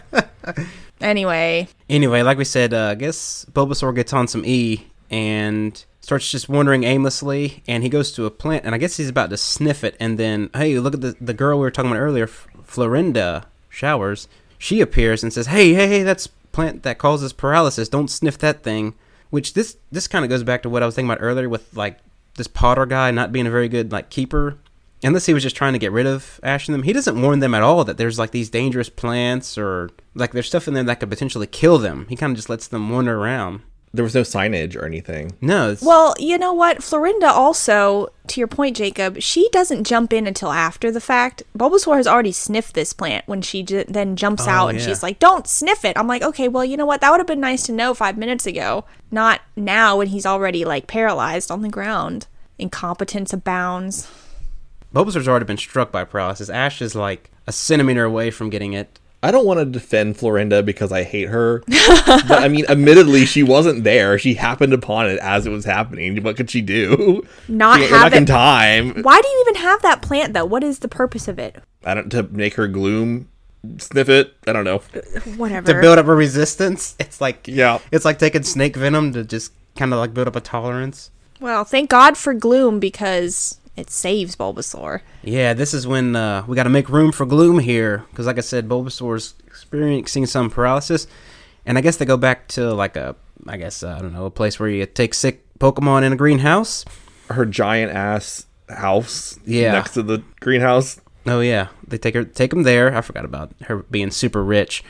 anyway, Anyway, like we said, uh, I guess Bulbasaur gets on some E and starts just wandering aimlessly, and he goes to a plant, and I guess he's about to sniff it, and then, hey, look at the the girl we were talking about earlier, Florinda Showers. She appears and says, "Hey, hey, hey, that's plant that causes paralysis. Don't sniff that thing." Which this this kind of goes back to what I was thinking about earlier with like this Potter guy not being a very good like keeper. Unless he was just trying to get rid of Ash and them, he doesn't warn them at all that there's like these dangerous plants or like there's stuff in there that could potentially kill them. He kind of just lets them wander around. There was no signage or anything. No, it's, well, you know what? Florinda also, to your point, Jacob, she doesn't jump in until after the fact. Bulbasaur has already sniffed this plant when she j- then jumps Oh, out and yeah. she's like, "Don't sniff it." I'm like, "Okay, well, you know what? That would have been nice to know five minutes ago, not now when he's already like paralyzed on the ground." Incompetence abounds. Bulbasaur's already been struck by paralysis. Ash is like a centimeter away from getting it. I don't want to defend Florinda because I hate her, but I mean, admittedly, she wasn't there. She happened upon it as it was happening. What could she do? Not She- have back in it- time. Why do you even have that plant though? What is the purpose of it? I don't to make her gloom sniff it. I don't know. Uh, whatever. To build up a resistance, it's like Yeah. it's like taking snake venom to just kind of like build up a tolerance. Well, thank God for Gloom because it saves Bulbasaur. Yeah, this is when uh, we got to make room for Gloom here, because like I said, Bulbasaur's experiencing some paralysis, and I guess they go back to like a, I guess uh, I don't know, a place where you take sick Pokemon in a greenhouse. Her giant ass house Yeah. next to the greenhouse. Oh yeah, they take her, take them there. I forgot about her being super rich,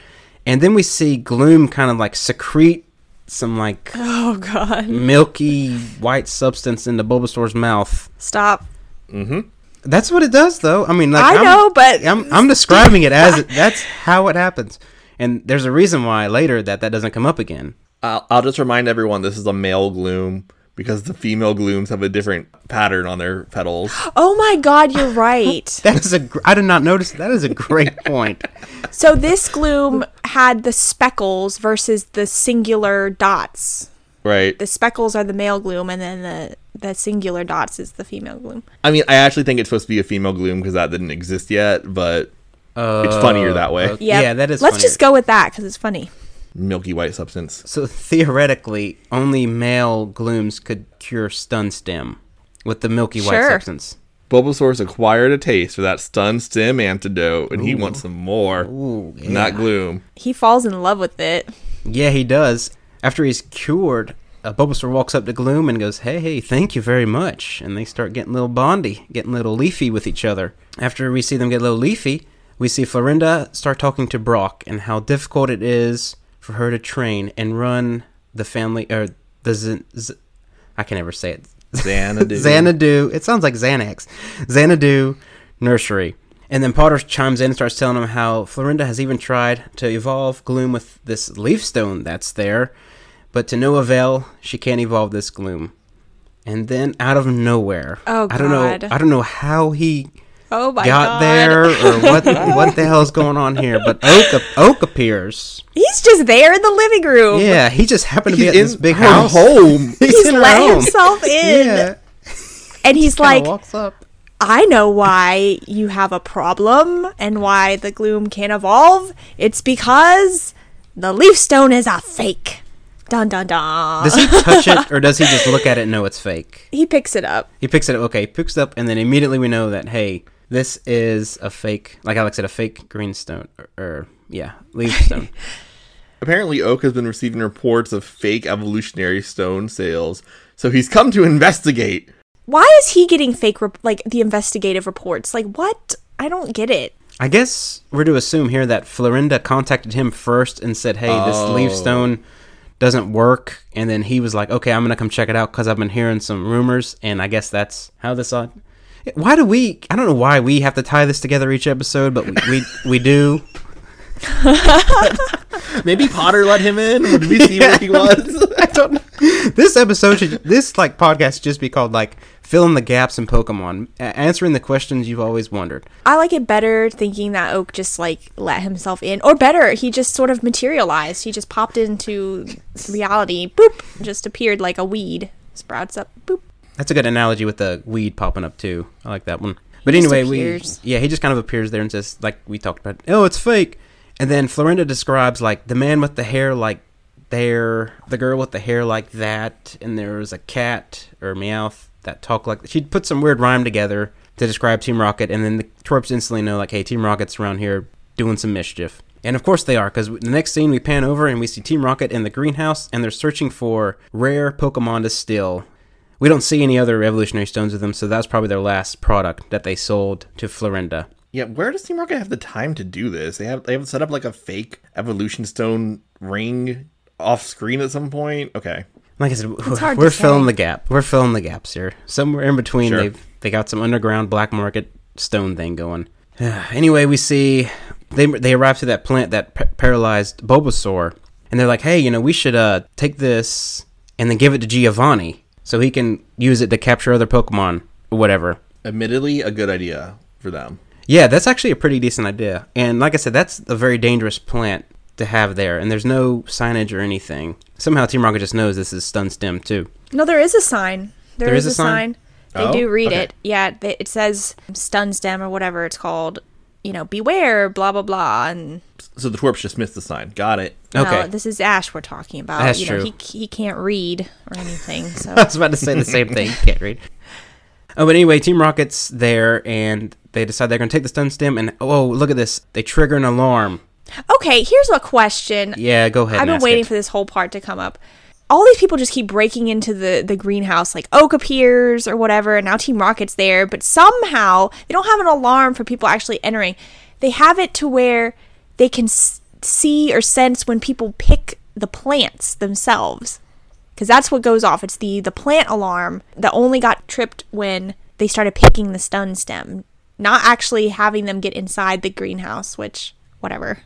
and then we see Gloom kind of like secrete some like Oh God! milky white substance into Bulbasaur's mouth. Stop. Mm-hmm. That's what it does, though. I mean, like I I'm- know, but I'm I'm describing it as it, that's how it happens, and there's a reason why later that that doesn't come up again. I'll, I'll just remind everyone this is a male gloom because the female glooms have a different pattern on their petals. Oh my God! You're right. That is a gr- I did not notice. That is a great point. so this gloom had the speckles versus the singular dots. Right. The speckles are the male gloom, and then the the singular dots is the female gloom. I mean, I actually think it's supposed to be a female gloom because that didn't exist yet, but it's funnier that way. okay. Yep. Yeah, that is. Let's funnier. just go with that because it's funny. Milky white substance. So theoretically, only male glooms could cure stun stem with the milky white Sure. substance. Bulbasaur's acquired a taste for that stun stem antidote, and he wants some more. Ooh, yeah. Not gloom. He falls in love with it. Yeah, he does. After he's cured, uh, Bulbasaur walks up to Gloom and goes, "Hey, hey, thank you very much." And they start getting a little bondy, getting a little leafy with each other. After we see them get a little leafy, we see Florinda start talking to Brock and how difficult it is for her to train and run the family or the Z- Z- I can never say it. Xanadu. Xanadu. It sounds like Xanax. Xanadu Nursery. And then Potter chimes in and starts telling him how Florinda has even tried to evolve Gloom with this leaf stone that's there, but to no avail, she can't evolve this Gloom. And then out of nowhere, Oh, I don't know, I don't know how he Oh my got God. there or what what the hell is going on here, but Oak Oak appears. He's just there in the living room. Yeah, he just happened to He's be at this big her house. home. He's, He's in her let home. himself in. Yeah, And he's like, walks up. I know why you have a problem and why the gloom can't evolve. It's because the leaf stone is a fake. Dun dun dun. Does he touch it or does he just look at it and know it's fake? he picks it up. He picks it up. Okay, he picks it up, and then immediately we know that hey, this is a fake. Like Alex said, a fake green stone or, or yeah, leaf stone. Apparently, Oak has been receiving reports of fake evolutionary stone sales, so he's come to investigate. Why is he getting fake, rep- like the investigative reports? Like, what? I don't get it. I guess we're to assume here that Florinda contacted him first and said, "Hey, this leaf Oh. stone doesn't work," and then he was like, "Okay, I'm gonna come check it out because I've been hearing some rumors," and I guess that's how this ought. Why do we? I don't know why we have to tie this together each episode, but we we, we do. Maybe Potter let him in. Did we see where he was? I don't know. This episode should this like podcast should just be called like fill in the gaps in Pokemon, a- answering the questions you've always wondered. I like it better thinking that Oak just like let himself in, or better, he just sort of materialized. He just popped into reality. Boop, just appeared like a weed. Sprouts up. Boop. That's a good analogy with the weed popping up too. I like that one. But just anyway, we yeah, he just kind of appears there and says like we talked about. Oh, it's fake. And then Florinda describes like the man with the hair like there, the girl with the hair like that, and there was a cat or Meowth that talked like she put some weird rhyme together to describe Team Rocket, and then the twerps instantly know like, hey, Team Rocket's around here doing some mischief. And of course they are, because the next scene we pan over and we see Team Rocket in the greenhouse, and they're searching for rare Pokemon to steal. We don't see any other evolutionary stones with them, so that was probably their last product that they sold to Florinda. Yeah, where does Team Rocket have the time to do this? They have they have set up like a fake evolution stone ring off screen at some point. Okay. Like I said, hard we're filling say. the gap. We're filling the gaps here. Somewhere in between, Sure. they've they got some underground black market stone thing going. anyway, we see they they arrive to that plant that pa- paralyzed Bulbasaur, and they're like, "Hey, you know, we should uh take this and then give it to Giovanni so he can use it to capture other Pokemon or whatever." Admittedly, a good idea for them. Yeah, that's actually a pretty decent idea. And like I said, that's a very dangerous plant to have there, and there's no signage or anything. Somehow Team Rocket just knows this is stun stem too. No, there is a sign. There is a sign? They Oh, do read okay. it. Yeah, they, it says stun stem or whatever it's called. You know, beware, blah blah blah, and So the twerps just missed the sign. Got it. Okay. no, this is Ash we're talking about. That's you know, true. he he can't read or anything. So I was about to say the same thing. Can't read. Oh, but anyway, Team Rocket's there, and they decide they're going to take the stun stem, and oh, look at this. They trigger an alarm. Okay, here's a question. Yeah, go ahead. I've been waiting it. for this whole part to come up. All these people just keep breaking into the the greenhouse, like Oak appears or whatever, and now Team Rocket's there. But somehow they don't have an alarm for people actually entering. They have it to where they can s- see or sense when people pick the plants themselves, because that's what goes off. It's the the plant alarm that only got tripped when they started picking the stun stem, not actually having them get inside the greenhouse. Which whatever.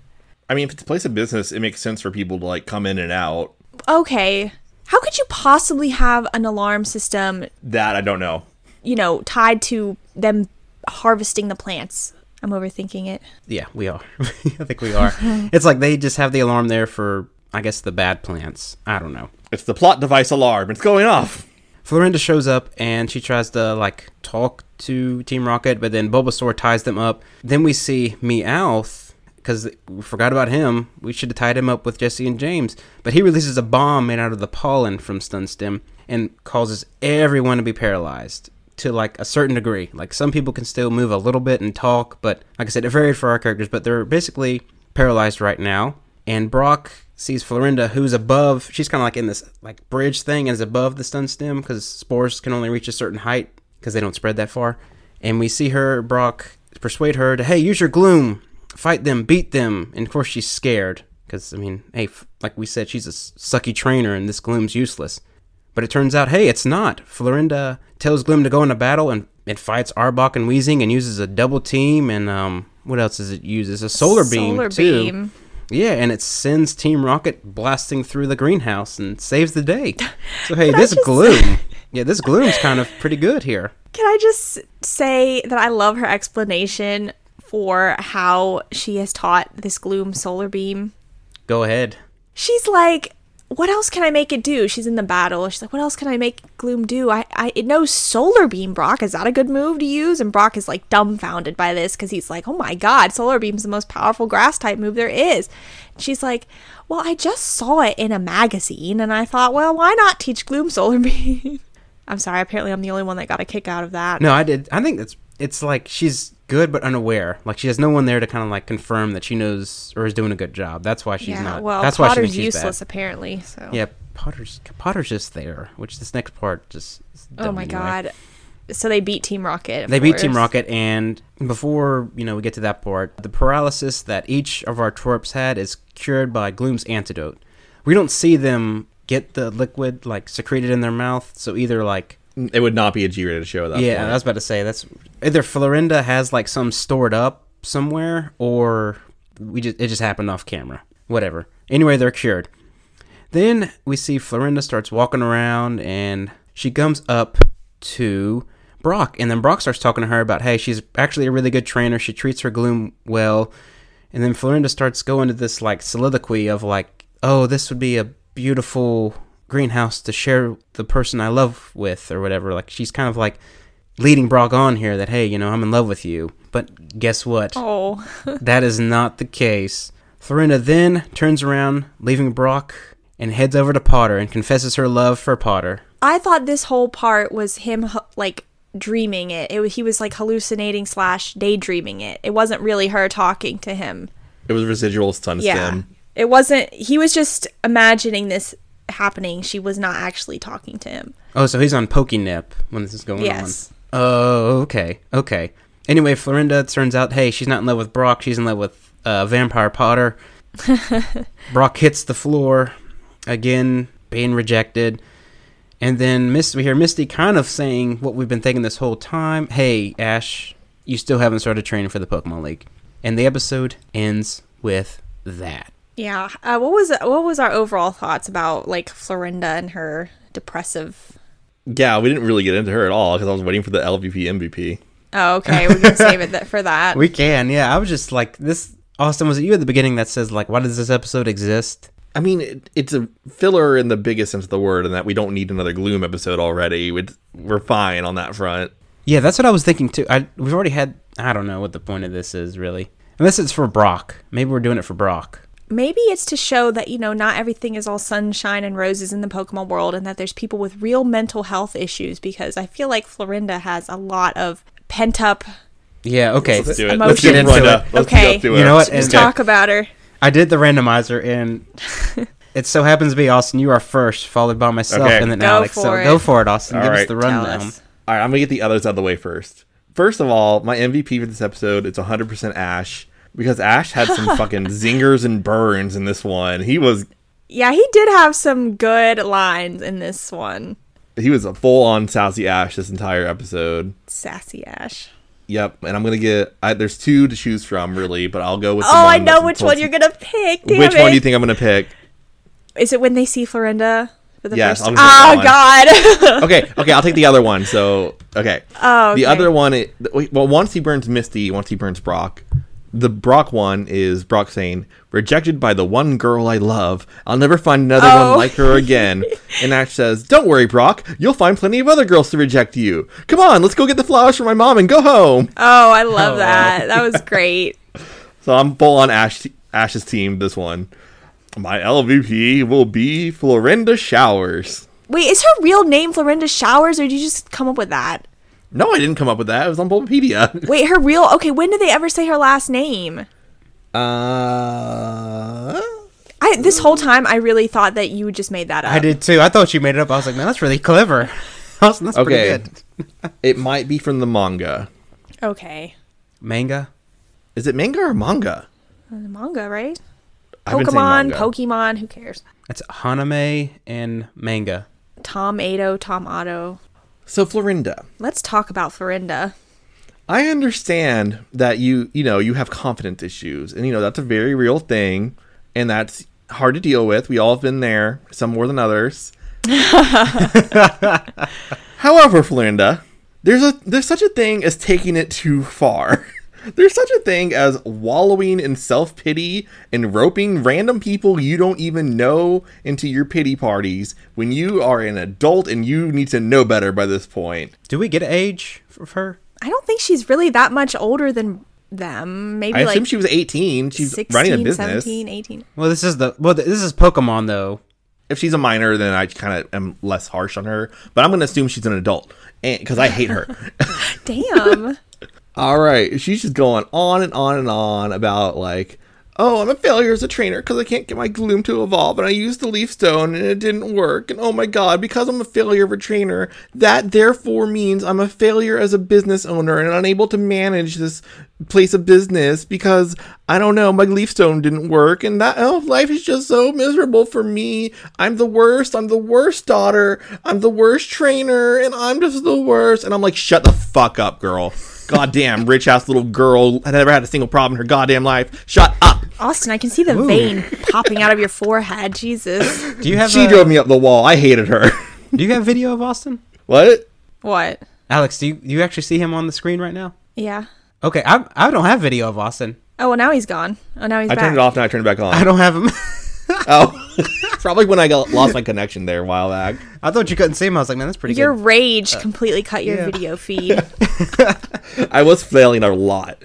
I mean, if it's a place of business, it makes sense for people to like come in and out. okay, how could you possibly have an alarm system, That I don't know. you know, tied to them harvesting the plants? I'm overthinking it. Yeah, we are. I think we are. it's like they just have the alarm there for, I guess, the bad plants. I don't know. It's the plot device alarm. It's going off. Florinda shows up and she tries to like talk to Team Rocket, but then Bulbasaur ties them up. Then we see Meowth because we forgot about him. We should have tied him up with Jesse and James, but he releases a bomb made out of the pollen from Stun Stem and causes everyone to be paralyzed to like a certain degree. Like some people can still move a little bit and talk, but like I said, it varied for our characters, but they're basically paralyzed right now. And Brock sees Florinda, who's above. She's kind of like in this like bridge thing, and is above the stun stem because spores can only reach a certain height because they don't spread that far. And we see her, Brock, persuade her to, hey, use your gloom, fight them, beat them. And of course, she's scared because I mean, hey, f- like we said, she's a sucky trainer, and this gloom's useless. But it turns out, hey, it's not. Florinda tells Gloom to go into battle and it fights Arbok and Weezing and uses a double team and um, what else does it use? It's a solar beam Solar too. beam. Yeah, and it sends Team Rocket blasting through the greenhouse and saves the day. So hey, this just- gloom, yeah, this gloom's kind of pretty good here. Can I just say that I love her explanation for how she has taught this gloom solar beam? Go ahead. She's like, what else can I make it do? She's in the battle. She's like, what else can I make Gloom do? I, I it knows Solar Beam, Brock. Is that a good move to use? And Brock is like dumbfounded by this because he's like, oh my god, Solar Beam's the most powerful grass type move there is. She's like, well, I just saw it in a magazine and I thought, well, why not teach Gloom Solar Beam? I'm sorry, apparently I'm the only one that got a kick out of that. No, I did. I think it's it's like she's good but unaware. Like she has no one there to kind of like confirm that she knows or is doing a good job. That's why she's yeah, not. well, that's why she Potter's thinks she's useless bad. apparently. So Yeah, Potter's Potter's just there, which this next part just. Oh my god. So they beat Team Rocket. They beat Team. Rocket, and before you know we get to that part, the paralysis that each of our twerps had is cured by Gloom's antidote. We don't see them get the liquid like secreted in their mouth, so either like It would not be a G-rated show at that yeah, point. I was about to say that's either Florinda has like some stored up somewhere, or we just it just happened off camera. Whatever. Anyway, they're cured. Then we see Florinda starts walking around, and she comes up to Brock, and then Brock starts talking to her about, hey, she's actually a really good trainer. She treats her gloom well, and then Florinda starts going to this like soliloquy of like, oh, this would be a beautiful greenhouse to share the person I love with, or whatever. Like she's kind of like leading Brock on here that, hey, you know, I'm in love with you. But guess what? Oh. That is not the case. Florinda then turns around, leaving Brock, and heads over to Potter and confesses her love for Potter. I thought this whole part was him like dreaming it. It was, he was like hallucinating slash daydreaming it. It wasn't really her talking to him. It was residual stun Yeah, stem. it wasn't. He was just imagining this happening. She was not actually talking to him. Oh, so he's on Pokenip when this is going Yes. on. Oh, okay, okay. Anyway, Florinda turns out, hey, she's not in love with Brock. She's in love with uh, Vampire Potter. Brock hits the floor again, being rejected. And then Miss, we hear Misty kind of saying what we've been thinking this whole time. Hey, Ash, you still haven't started training for the Pokemon League. And the episode ends with that. Yeah. Uh, what was what was our overall thoughts about like Florinda and her depressive? Yeah, we didn't really get into her at all because I was waiting for the LVP MVP. Oh, okay. We can save it th- for that. We can, yeah. I was just like, this. Austin, was it you at the beginning that says, like, why does this episode exist? I mean, it, it's a filler in the biggest sense of the word, and that we don't need another Gloom episode already. We'd, we're fine on that front. Yeah, that's what I was thinking too. I we've already had. I don't know what the point of this is really, unless it's for Brock. Maybe we're doing it for Brock. Maybe it's to show that, you know, not everything is all sunshine and roses in the Pokemon world and that there's people with real mental health issues because I feel like Florinda has a lot of pent up. Yeah, okay. Let's do it. Emotion. Let's get Into Brenda. it. Let's Okay. go. You know what? Let's And- talk about her. I did the randomizer, and it so happens to be Austin. You are first, followed by myself, Okay. and then Go Alex. for so it. go for it, Austin. All Give us the Tell rundown. us. All right, I'm gonna get the others out of the way first. First of all, my MVP for this episode it's 100% Ash because Ash had some fucking zingers and burns in this one. He was Yeah, he did have some good lines in this one. he was a full on sassy Ash this entire episode. Sassy Ash. Yep, and I'm gonna get. I, there's two to choose from, really, but I'll go with. the Oh, I know which one you're gonna pick. Which it. one do you think I'm gonna pick? Is it when they see Florinda for the Yes, first I'll time? go with that Oh God. okay, okay, I'll take the other one. So, okay. Oh, The other one, it, well, once he burns Misty, once he burns Brock, the Brock one is Brock saying, "Rejected by the one girl I love. I'll never find another Oh. one like her again." and Ash says, "Don't worry, Brock. You'll find plenty of other girls to reject you. Come on, let's go get the flowers for my mom and go home." Oh, I love Oh. that. That was great. So I'm full on Ash Ash's team this one. My LVP will be Florinda Showers. Wait, is her real name Florinda Showers, or did you just come up with that? No, I didn't come up with that. It was on Bulbapedia. Wait, her real. Okay, when did they ever say her last name? Uh, I this whole time I really thought that you just made that up. I did too. I thought you made it up. I was like, man, that's really clever. Austin, that's Okay. pretty good. it might be from the manga. Okay, Manga. Is it manga or manga? the manga, right? I've been saying Pokemon, manga. Pokemon. Who cares? That's Haname and manga. Tom Ado, Tom Otto. So Florinda, Let's talk about Florinda. I understand that you, you know, you have confidence issues, and you know that's a very real thing, and that's hard to deal with. We all have been there, some more than others. However, Florinda, there's a there's such a thing as taking it too far. There's such a thing as wallowing in self pity and roping random people you don't even know into your pity parties when you are an adult and you need to know better by this point. Do we get age of her? I don't think she's really that much older than them. Maybe I like assume she was 18. She's 16, running a business. 17, 18. Well, this is the well. This is Pokemon though. If she's a minor, then I kind of am less harsh on her. But I'm going to assume she's an adult because I hate her. Damn. All right, she's just going on and on and on about like, oh, I'm a failure as a trainer because I can't get my Gloom to evolve, and I used the Leaf Stone and it didn't work. And oh my God, because I'm a failure of a trainer, that therefore means I'm a failure as a business owner and unable to manage this place of business because I don't know, my Leaf Stone didn't work, and that oh, life is just so miserable for me. I'm the worst. I'm the worst daughter. I'm the worst trainer, and I'm just the worst. And I'm like, shut the fuck up, girl. Goddamn, rich ass little girl had never had a single problem in her goddamn life. Shut up. Austin, I can see the vein popping out of your forehead. Jesus. Do you have? She a- drove me up the wall. I hated her. Do you have video of Austin? what? What? Alex, do you, you actually see him on the screen right now? Yeah. Okay, I I don't have video of Austin. Oh, well, now he's gone. Oh, now he's I back. turned it off and I turned it back on. I don't have him. Oh, probably when I got lost my connection there a while back. I thought you couldn't see him. I was like, man, that's pretty Your good. rage uh, completely cut your yeah. video feed. I was failing a lot.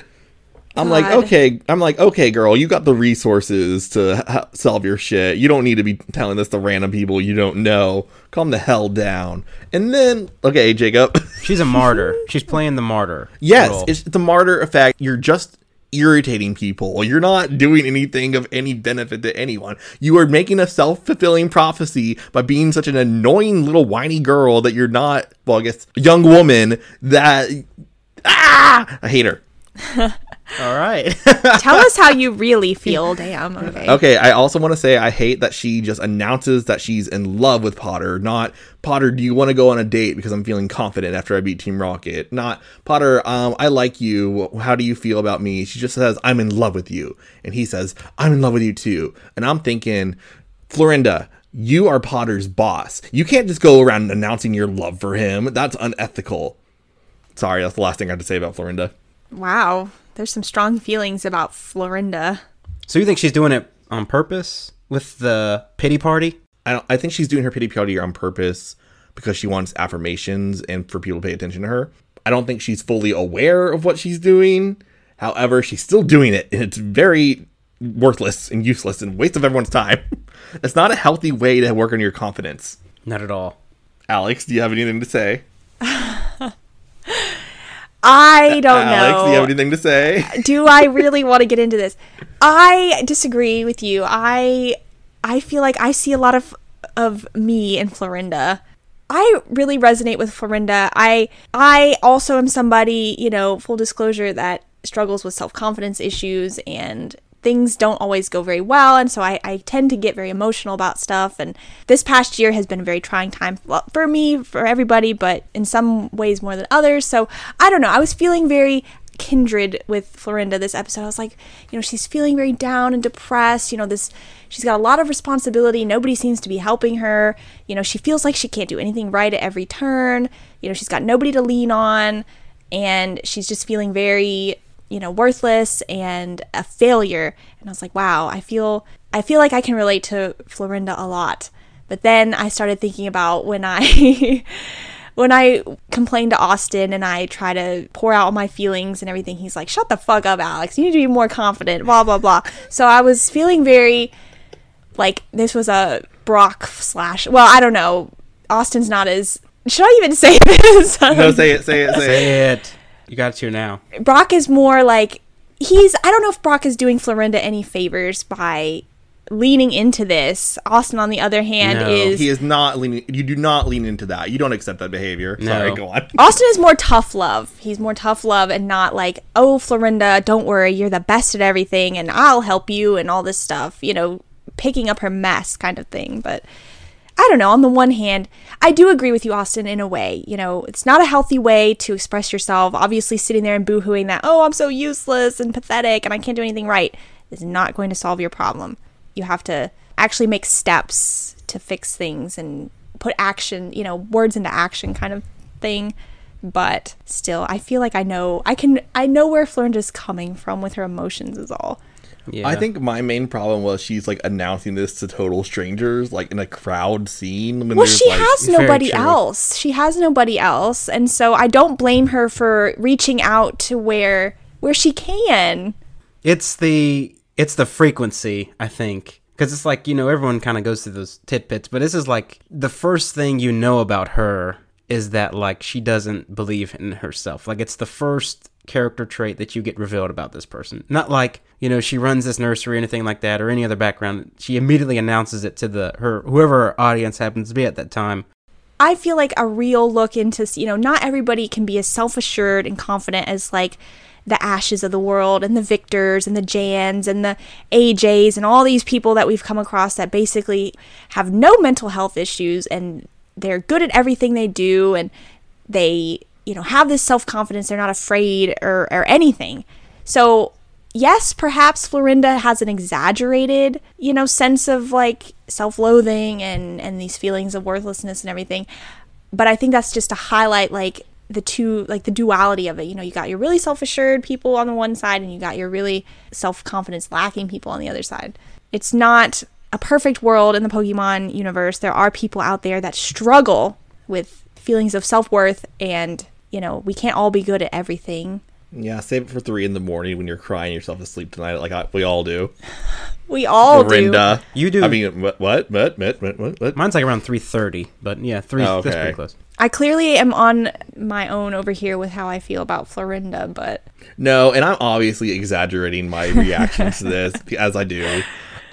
I'm like, okay, I'm like, okay, girl, you got the resources to ha- solve your shit. You don't need to be telling this to random people you don't know. Calm the hell down. And then, okay, Jacob. She's a martyr. She's playing the martyr. yes, role. it's the martyr effect. You're just irritating people. You're not doing anything of any benefit to anyone. You are making a self fulfilling prophecy by being such an annoying little whiny girl that you're not, well, I guess, young woman that. Ah! I hate her. all right. Tell us how you really feel. Damn. Okay. Okay, I also want to say I hate that she just announces that she's in love with Potter, not Potter, do you want to go on a date because I'm feeling confident after I beat Team Rocket? Not Potter, um, I like you. How do you feel about me? She just says, I'm in love with you. And he says, I'm in love with you too. And I'm thinking, Florinda, you are Potter's boss. You can't just go around announcing your love for him. That's unethical. Sorry, that's the last thing I had to say about Florinda. Wow. There's some strong feelings about Florinda. so you think she's doing it on purpose with the pity party? I don't, I think she's doing her pity party on purpose because she wants affirmations and for people to pay attention to her. I don't think she's fully aware of what she's doing. However, she's still doing it, and it's very worthless and useless and waste of everyone's time. It's not a healthy way to work on your confidence. Not at all. Alex, do you have anything to say? I uh, don't Alex, know. do you have anything to say? do I really want to get into this? I disagree with you. I I feel like I see a lot of of me in Florinda. I really resonate with Florinda. I I also am somebody, you know, full disclosure that struggles with self-confidence issues and things don't always go very well and so I, I tend to get very emotional about stuff and this past year has been a very trying time for me for everybody but in some ways more than others so i don't know i was feeling very kindred with florinda this episode i was like you know she's feeling very down and depressed you know this she's got a lot of responsibility nobody seems to be helping her you know she feels like she can't do anything right at every turn you know she's got nobody to lean on and she's just feeling very you know worthless and a failure. And i was like wow i feel i feel like i can relate to florinda a lot. But then i started thinking about when i when i complain to austin and i try to pour out all my feelings and everything he's like shut the fuck up alex. You need to be more confident blah blah blah. So i was feeling very like this was a brock slash well i don't know. Austin's not as should i even say this? No, say it, say it, say it. Say it. You got to now. Brock is more like he's I don't know if Brock is doing Florinda any favors by leaning into this. Austin on the other hand No. is He is not leaning. You do not lean into that. You don't accept that behavior. No. Sorry, go on. Austin is more tough love. He's more tough love and not like, "Oh, Florinda, don't worry, you're the best at everything and I'll help you and all this stuff." You know, picking up her mess kind of thing, but I don't know. On the one hand, I do agree with you, Austin, in a way. You know, it's not a healthy way to express yourself. Obviously, sitting there and boohooing that, oh, I'm so useless and pathetic and I can't do anything right, is not going to solve your problem. You have to actually make steps to fix things and put action, you know, words into action kind of thing. But still, I feel like I know, I can, I know where Florinda's coming from with her emotions, is all. Yeah. I think my main problem was she's like announcing this to total strangers, like in a crowd scene. When Well, she like, has nobody else. She has nobody else, and so I don't blame her for reaching out to where where she can. it's the it's the frequency i think because it's like you know everyone kind of goes through those tidbits but this is like the first thing you know about her is that like she doesn't believe in herself like it's the first character trait that you get revealed about this person. Not like you know she runs this nursery or anything like that or any other background. She immediately announces it to the her whoever her audience happens to be at that time. I feel like a real look into you know not everybody can be as self assured and confident as like the Ashes of the world and the Victors and the Jans and the AJs and all these people that we've come across that basically have no mental health issues and they're good at everything they do and they you know have this self-confidence. They're not afraid or, or anything. So yes perhaps florinda has an exaggerated you know sense of like self-loathing and and these feelings of worthlessness and everything. But i think that's just to highlight like the two like the duality of it. You know you got your really self-assured people on the one side and you got your really self-confidence lacking people on the other side. It's not a perfect world in the pokemon universe. There are people out there that struggle with feelings of self-worth and you know we can't all be good at everything Yeah, save it for three in the morning when you're crying yourself to sleep tonight, like I, we all do. we all do Dorinda, You do. I mean, what? What? What? What? What? What? what? mine's like around 3.30 but yeah 3 Oh, that's okay. pretty close i clearly am on my own over here with how i feel about florinda but No, and I'm obviously exaggerating my reactions to this as I do,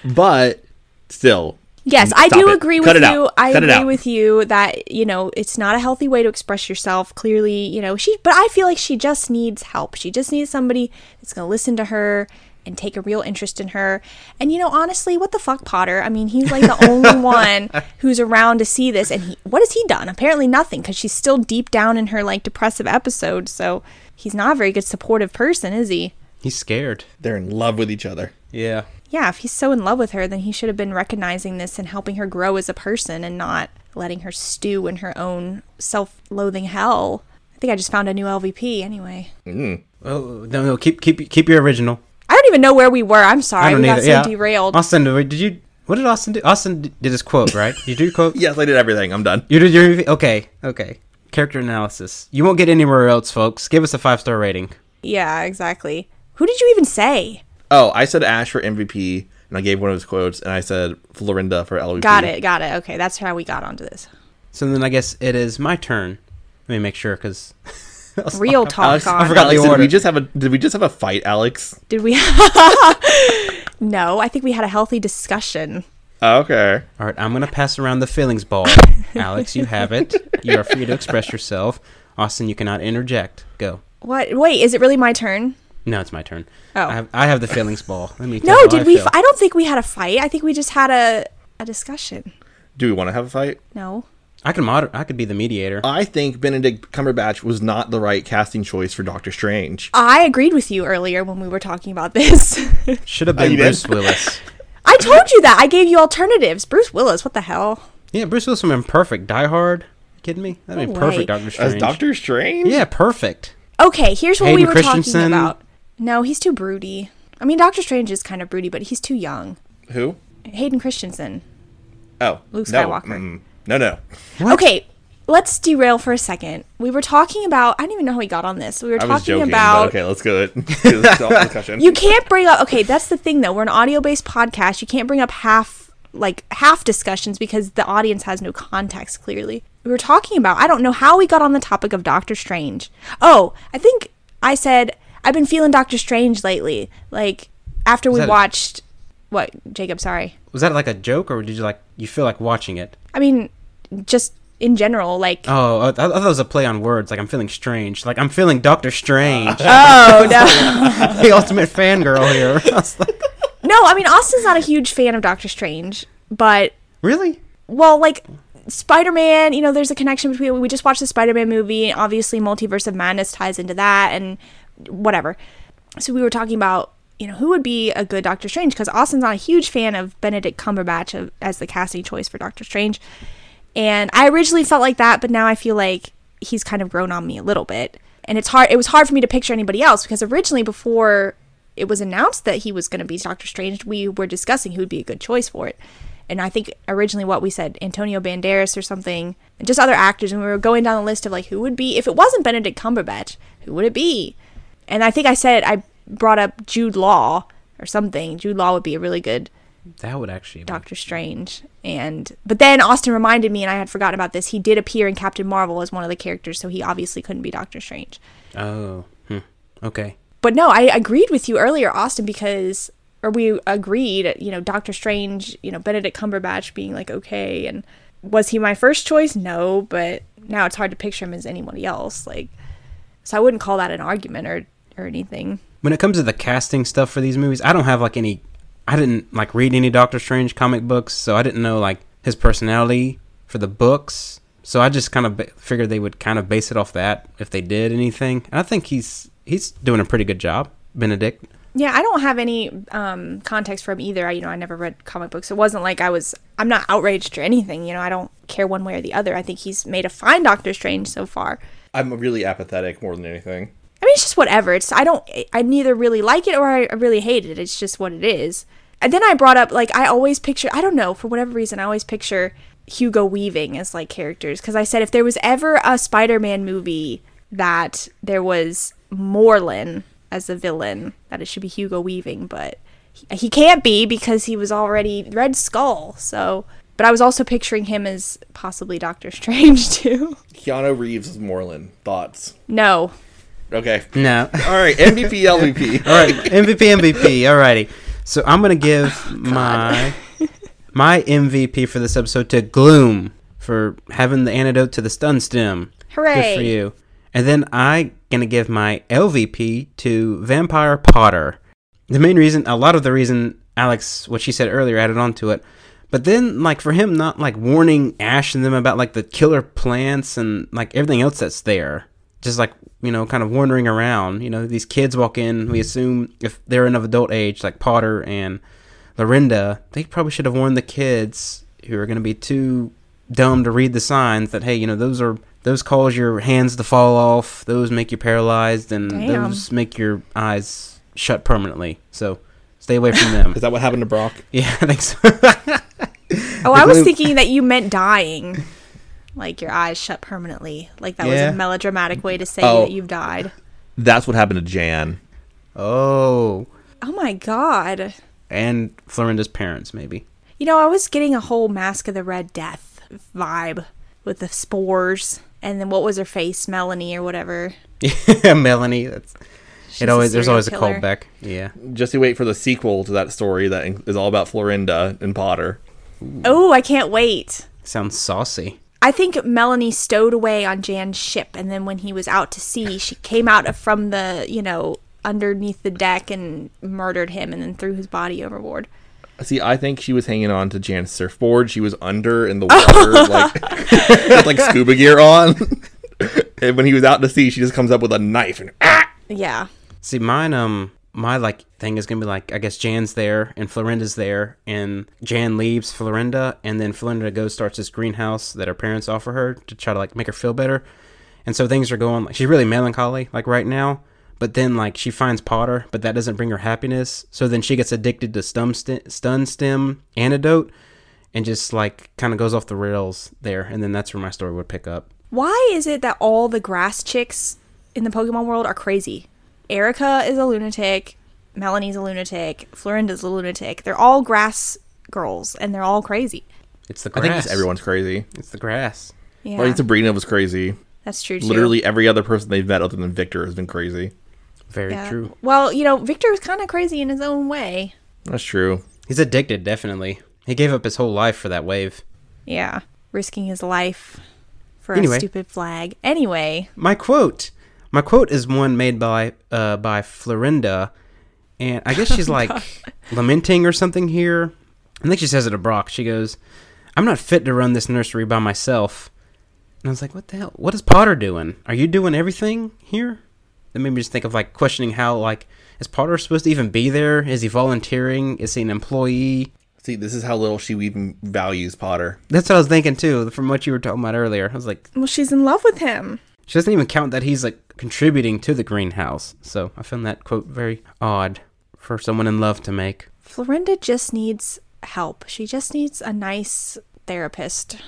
but still, Yes, I do it. agree Cut with you. out. I Cut agree with you that you know it's not a healthy way to express yourself. Clearly, you know she, but I feel like she just needs help. She just needs somebody that's going to listen to her and take a real interest in her. And you know, honestly, what the fuck, Potter? I mean, he's like the only one who's around to see this. And he, what has he done? Apparently, nothing, because she's still deep down in her like depressive episode. So he's not a very good supportive person, is he? he's scared they're in love with each other. yeah yeah, if he's so in love with her, then he should have been recognizing this and helping her grow as a person and not letting her stew in her own self loathing hell. I think I just found a new LVP anyway. oh no no keep keep keep your original I don't even know where we were. I'm sorry. I don't we got either. so yeah. derailed. Austin, did you? What did Austin do? Austin did his quote, right? You do your quote. Yes, I did everything. I'm done. You did your okay. Okay. Character analysis. You won't get anywhere else, folks. Give us a five star rating. yeah, exactly. Who did you even say? Oh, I said Ash for MVP, and I gave one of his quotes, and I said Florinda for LVP. Got it, got it. Okay, that's how we got onto this. So then I guess it is my turn. Let me make sure because Real talk Alex, on. I forgot the Alex, did we just have a did we just have a fight, Alex? Did we? no, I think we had a healthy discussion. Oh, okay. All right, I'm gonna pass around the feelings ball. Alex, you have it. You are free to express yourself. Austin, you cannot interject. Go. What? Wait, is it really my turn? No, it's my turn. Oh. I have, I have the feelings ball. Let me. tell No, how did I we? feel. F- I don't think we had a fight. I think we just had a a discussion. Do we want to have a fight? No. I can moder- I could be the mediator. I think Benedict Cumberbatch was not the right casting choice for Doctor Strange. I agreed with you earlier when we were talking about this. Should have Oh, been did? Bruce Willis. I told you that. I gave you alternatives. Bruce Willis, what the hell? Yeah, Bruce Willis would have been perfect. Die Hard. You kidding me? That'd be perfect, way. Doctor As Strange. Doctor Strange? Yeah, perfect. Okay, here's what we were talking about. No, he's too broody. I mean, Doctor Strange is kind of broody, but he's too young. Who? Hayden Christensen. Oh, Luke no. Skywalker. mm, No, no. What? Okay, let's derail for a second. We were talking about. I don't even know how we got on this. We were I was talking joking, about. but okay, let's go. Let's stop the discussion. You can't bring up. Okay, that's the thing though. We're an audio-based podcast. You can't bring up half like half discussions because the audience has no context. Clearly, we were talking about. I don't know how we got on the topic of Doctor Strange. Oh, I think I said I've been feeling Doctor Strange lately. Like after we that a- watched what Jacob. Sorry. Was that like a joke, or did you like you feel like watching it? I mean, just in general, like. Oh, I, I thought it was a play on words. Like I'm feeling strange. Like I'm feeling Doctor Strange, Oh no. the ultimate fangirl here. I was like, no, I mean Austin's not a huge fan of Doctor Strange, but really? well, like Spider-Man, you know, there's a connection between we just watched the Spider-Man movie, and obviously Multiverse of Madness ties into that and whatever. So we were talking about, you know, who would be a good Doctor Strange because Austin's not a huge fan of Benedict Cumberbatch of, as the casting choice for Doctor Strange. And I originally felt like that, but now I feel like he's kind of grown on me a little bit. And it's hard it was hard for me to picture anybody else because originally before it was announced that he was going to be Doctor Strange, we were discussing who would be a good choice for it. And I think originally what we said, Antonio Banderas or something, and just other actors, and we were going down the list of like who would be if it wasn't Benedict Cumberbatch, who would it be? And I think I said I brought up Jude Law or something. Jude Law would be a really good That would actually. Doctor Strange. And but then Austin reminded me, and I had forgotten about this. He did appear in Captain Marvel as one of the characters, so he obviously couldn't be Doctor Strange. Oh, hmm. okay. But no, I agreed with you earlier, Austin, because or we agreed, you know, Doctor Strange, you know, Benedict Cumberbatch being like okay, and was he my first choice? No, but now it's hard to picture him as anybody else. Like, so I wouldn't call that an argument or or anything. When it comes to the casting stuff for these movies, I don't have like any. I didn't like read any Doctor Strange comic books, so I didn't know like his personality for the books. So I just kind of ba- figured they would kind of base it off that if they did anything. And I think he's he's doing a pretty good job, Benedict. Yeah, I don't have any um, context from either. I, you know, I never read comic books. It wasn't like I was. I'm not outraged or anything. You know, I don't care one way or the other. I think he's made a fine Doctor Strange so far. I'm really apathetic more than anything. I mean, it's just whatever. It's I don't. I neither really like it or I really hate it. It's just what it is. And then I brought up like I always picture. I don't know for whatever reason. I always picture Hugo Weaving as like characters because I said if there was ever a Spider-Man movie that there was Morlun as the villain, that it should be Hugo Weaving, but he, he can't be because he was already Red Skull. So, but I was also picturing him as possibly Doctor Strange too. Keanu Reeves is Moreland. Thoughts? no, Okay. No. All right. MVP, LVP. All right, MVP, MVP. Alrighty. So I'm gonna give my my MVP for this episode to Gloom for having the antidote to the stun stem. Hooray. Good for you. And then I gonna give my LVP to Vampire Potter. The main reason, a lot of the reason Alex, what she said earlier, added on to it. But then, like for him, not like warning Ash and them about like the killer plants and like everything else that's there, just like you know, kind of wandering around. You know, these kids walk in. We assume if they're in of adult age, like Potter and Lorinda, they probably should have warned the kids who are going to be too dumb to read the signs that hey, you know, those are those cause your hands to fall off, those make you paralyzed, and Damn. those make your eyes shut permanently. So stay away from them. Is that what happened to Brock? yeah, I think so. Oh, I was glue- thinking that you meant dying. Like your eyes shut permanently. Like that was a melodramatic way to say Oh. that you've died. That's what happened to Jan. oh, Oh my god. and Florinda's parents, maybe. You know, I was getting a whole Masque of the Red Death vibe with the spores. And then what was her face? Melanie or whatever. Yeah, Melanie. That's She's it. Always there's serial always a killer. callback. Yeah. Just you wait for the sequel to that story that is all about Florinda and Potter. Oh, I can't wait. Sounds saucy. I think Melanie stowed away on Jan's ship, and then when he was out to sea, she came out from the, you know, underneath the deck and murdered him and then threw his body overboard. See, I think she was hanging on to Jan's surfboard. She was under in the water, like with like scuba gear on. and when he was out to sea, she just comes up with a knife and ah! Yeah. See, mine, um, my like thing is gonna be like I guess Jan's there and Florinda's there, and Jan leaves Florinda, and then Florinda goes starts this greenhouse that her parents offer her to try to like make her feel better, and so things are going like she's really melancholy like right now. But then like she finds Potter, but that doesn't bring her happiness. So then she gets addicted to stun stun stem antidote, and just like kind of goes off the rails there, and then that's where my story would pick up. Why is it that all the grass chicks in the Pokemon world are crazy? Erica is a lunatic, Melanie's a lunatic, Florinda's a lunatic. They're all grass girls and they're all crazy. It's the grass. I grass. think just everyone's crazy. It's the grass. Yeah. Like Sabrina was crazy. that's true too. Literally every other person they've met other than Victor has been crazy. Very Yeah. true. Well, you know, Victor's kind of crazy in his own way. That's true. He's addicted, definitely. He gave up his whole life for that wave. Yeah. Risking his life for Anyway. a stupid flag. Anyway, My quote. My quote is one made by uh, by Florinda, and I guess she's like lamenting or something here. I think she says it to Brock. She goes, "I'm not fit to run this nursery by myself." And I was like, "What the hell? What is Potter doing? Are you doing everything here?" That made me just think of like questioning how like is Potter supposed to even be there? Is he volunteering? Is he an employee? See, this is how little she even values Potter. That's what I was thinking too. From what you were talking about earlier, I was like, well, she's in love with him. She doesn't even count that he's like contributing to the greenhouse. So I found that quote very odd for someone in love to make. Florinda just needs help. She just needs a nice therapist.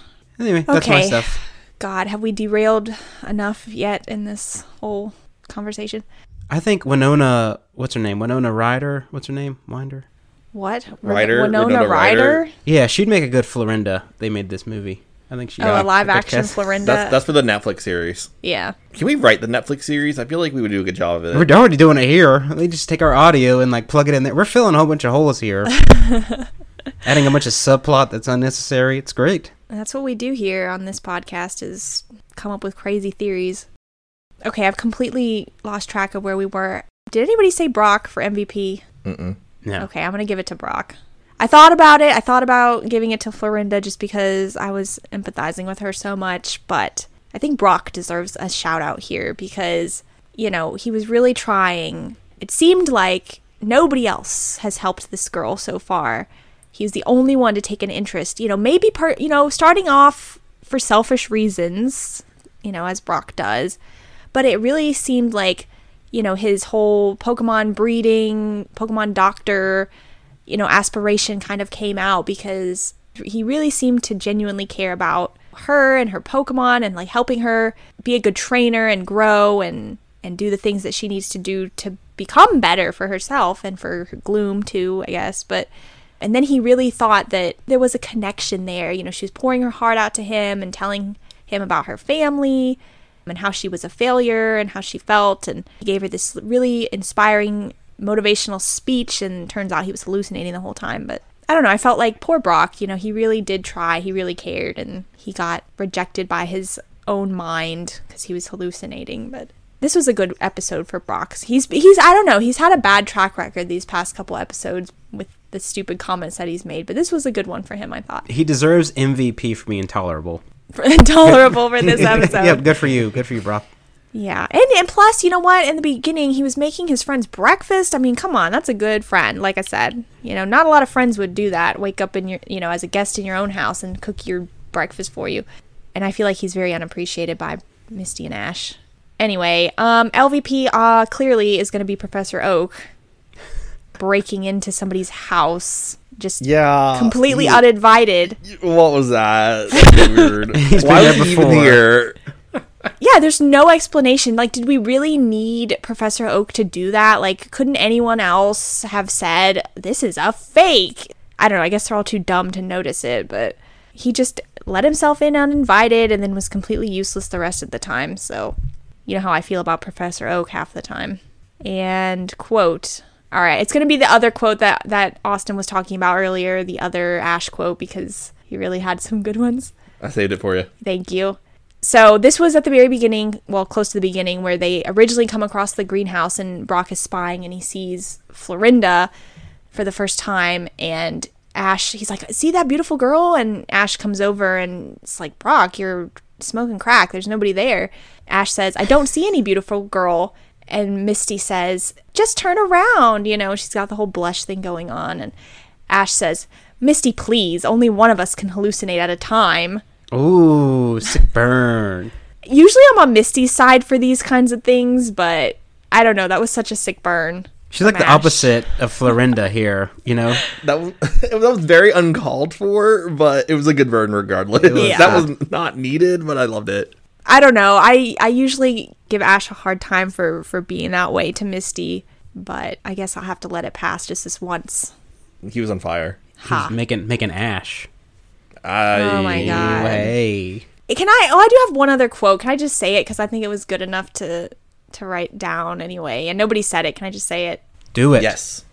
Anyway, that's my Okay. stuff. God, have we derailed enough yet in this whole conversation? I think Winona, what's her name? Winona Ryder. What's her name? Winder. What? Ryder? Winona, Winona Ryder? Ryder? Yeah, she'd make a good Florinda. They made this movie. I think she. Oh, a live good action cast. Florinda. That's that's for the Netflix series. yeah. Can we write the Netflix series? I feel like we would do a good job of it. We're already doing it here. They just take our audio and like plug it in there. We're filling a whole bunch of holes here. Adding a bunch of subplot that's unnecessary. It's great. That's what we do here on this podcast is come up with crazy theories. Okay, I've completely lost track of where we were. Did anybody say Brock for MVP? Mm-mm. No. Okay, I'm gonna give it to Brock. I thought about it. I thought about giving it to Florinda just because I was empathizing with her so much, but I think Brock deserves a shout out here because, you know, he was really trying. It seemed like nobody else has helped this girl so far. He's the only one to take an interest. You know, maybe part, you know, starting off for selfish reasons, you know, as Brock does, but it really seemed like you know his whole pokemon breeding pokemon doctor you know aspiration kind of came out because he really seemed to genuinely care about her and her pokemon and like helping her be a good trainer and grow and and do the things that she needs to do to become better for herself and for gloom too i guess. But and then he really thought that there was a connection there. You know she was pouring her heart out to him and telling him about her family and how she was a failure and how she felt. And he gave her this really inspiring motivational speech and turns out he was hallucinating the whole time but i don't know i felt like poor brock you know he really did try he really cared and he got rejected by his own mind because he was hallucinating but this was a good episode for brock he's he's i don't know he's had a bad track record these past couple episodes with the stupid comments that he's made but this was a good one for him i thought He deserves MVP for being tolerable. intolerable for this episode yep, good for you. Good for you, Brock. Yeah, and and plus, you know what? In the beginning, he was making his friends breakfast. I mean, come on, that's a good friend. Like I said, you know, not a lot of friends would do that. Wake up in your, you know, as a guest in your own house and cook your breakfast for you. And I feel like he's very unappreciated by Misty and Ash. Anyway, um, LVP uh clearly is going to be Professor Oak breaking into somebody's house, just Yeah. completely he- uninvited. What was that? Weird. He's been Why there was he even here? Yeah, there's no explanation. Like, did we really need Professor Oak to do that? Like, couldn't anyone else have said, this is a fake? I don't know. I guess they're all too dumb to notice it, but he just let himself in uninvited and then was completely useless the rest of the time. So, you know how I feel about Professor Oak half the time. And quote, all right, it's going to be the other quote that, that Austin was talking about earlier, the other Ash quote, because he really had some good ones. I saved it for you. Thank you. So this was at the very beginning, well, close to the beginning, where they originally come across the greenhouse and Brock is spying and he sees Florinda for the first time and Ash, he's like, see that beautiful girl? And Ash comes over and it's like, Brock, you're smoking crack. There's nobody there. Ash says, I don't see any beautiful girl. And Misty says, just turn around. You know, she's got the whole blush thing going on. And Ash says, Misty, please, only one of us can hallucinate at a time. Ooh, sick burn. Usually I'm on Misty's side for these kinds of things, but I don't know. That was such a sick burn. She's like from the opposite of Florinda here, you know? That was that was very uncalled for, but it was a good burn regardless. Yeah. That was not needed, but I loved it. I don't know. I I usually give Ash a hard time for for being that way to Misty, but I guess I'll have to let it pass just this once. He was on fire. Ha. She's making making ash. I, Oh my God. Way. Can I? Oh, I do have one other quote. Can I just say it because I think it was good enough to to write down anyway, and nobody said it. Can I just say it? Do it. Yes.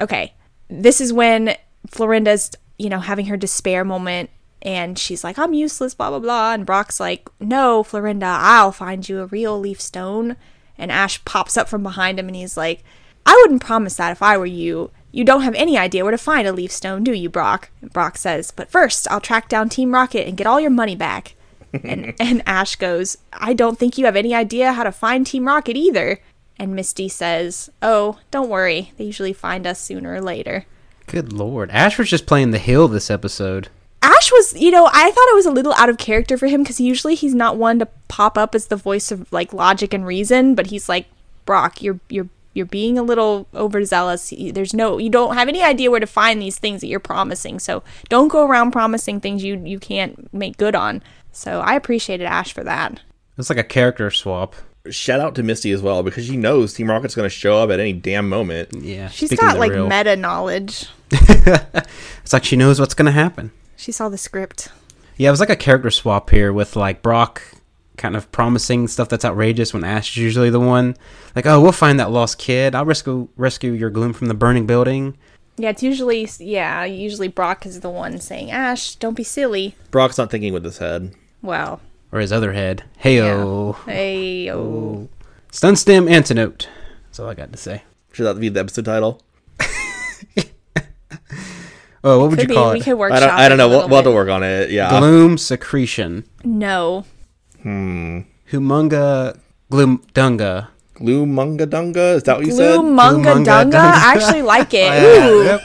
Okay. This is when Florinda's, you know, having her despair moment and she's like, I'm useless, blah, blah, blah. And Brock's like, No, Florinda, I'll find you a real leaf stone. And Ash pops up from behind him and he's like, I wouldn't promise that if I were you. You don't have any idea where to find a leaf stone, do you, Brock? And Brock says, But first, I'll track down Team Rocket and get all your money back. and, and Ash goes, I don't think you have any idea how to find Team Rocket either. And Misty says, Oh, don't worry. They usually find us sooner or later. Good lord. Ash was just playing the hill this episode. Ash was, you know, I thought it was a little out of character for him because usually he's not one to pop up as the voice of like logic and reason, but he's like, Brock, you're you're you're being a little overzealous. There's no, you don't have any idea where to find these things that you're promising. So don't go around promising things you you can't make good on. So I appreciated Ash for that. It's like a character swap. Shout out to Misty as well because she knows Team Rocket's going to show up at any damn moment. Yeah. She's speaking got like real. meta knowledge. It's like she knows what's gonna happen. She saw the script. Yeah, it was like a character swap here with like Brock kind of promising stuff that's outrageous when Ash is usually the one. Like, oh, we'll find that lost kid. I'll rescue rescue your gloom from the burning building. Yeah, it's usually yeah, usually Brock is the one saying, "Ash, don't be silly." Brock's not thinking with his head. Well, Or his other head. Heyo. hey, oh. Stun stem antidote. That's all I got to say. Should that be the episode title? Oh, what would Could you be. call We could workshop. I don't. I don't know. We'll, we'll have to work on it. Yeah. Gloom secretion. No. Humunga gloom dunga. Gloomunga Dunga. Is that what you said? Gloomunga Gloomunga Dunga. Dunga. I actually like it. Yeah, Ooh. yep.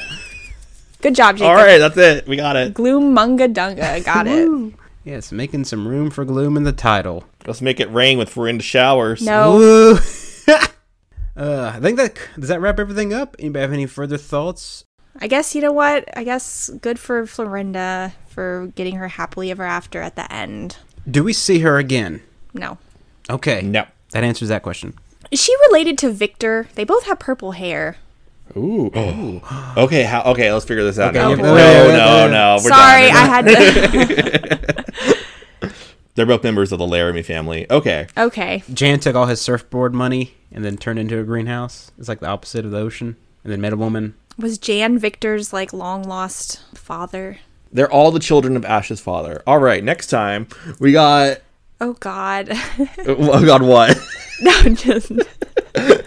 Good job, Jacob. All right, that's it. We got it. Gloomunga Dunga. Got it. Yes, making some room for gloom in the title. Let's make it rain with Florinda showers. No. Uh, I think that does that wrap everything up. Anybody have any further thoughts? I guess you know what? I guess good for Florinda for getting her happily ever after at the end. Do we see her again? No. Okay. No. That answers that question. Is she related to Victor? They both have purple hair. Ooh. Oh. okay. How? Okay. Let's figure this out. Okay, now. yeah, No, yeah, yeah, no, no. We're Sorry, done. I had to. They're both members of the Laramie family. Okay. okay. Jan took all his surfboard money and then turned into a greenhouse. It's like the opposite of the ocean. And then met a woman. Was Jan Victor's like long lost father? They're all the children of Ash's father. All right. Next time we got. Oh God. Oh God, what? no, just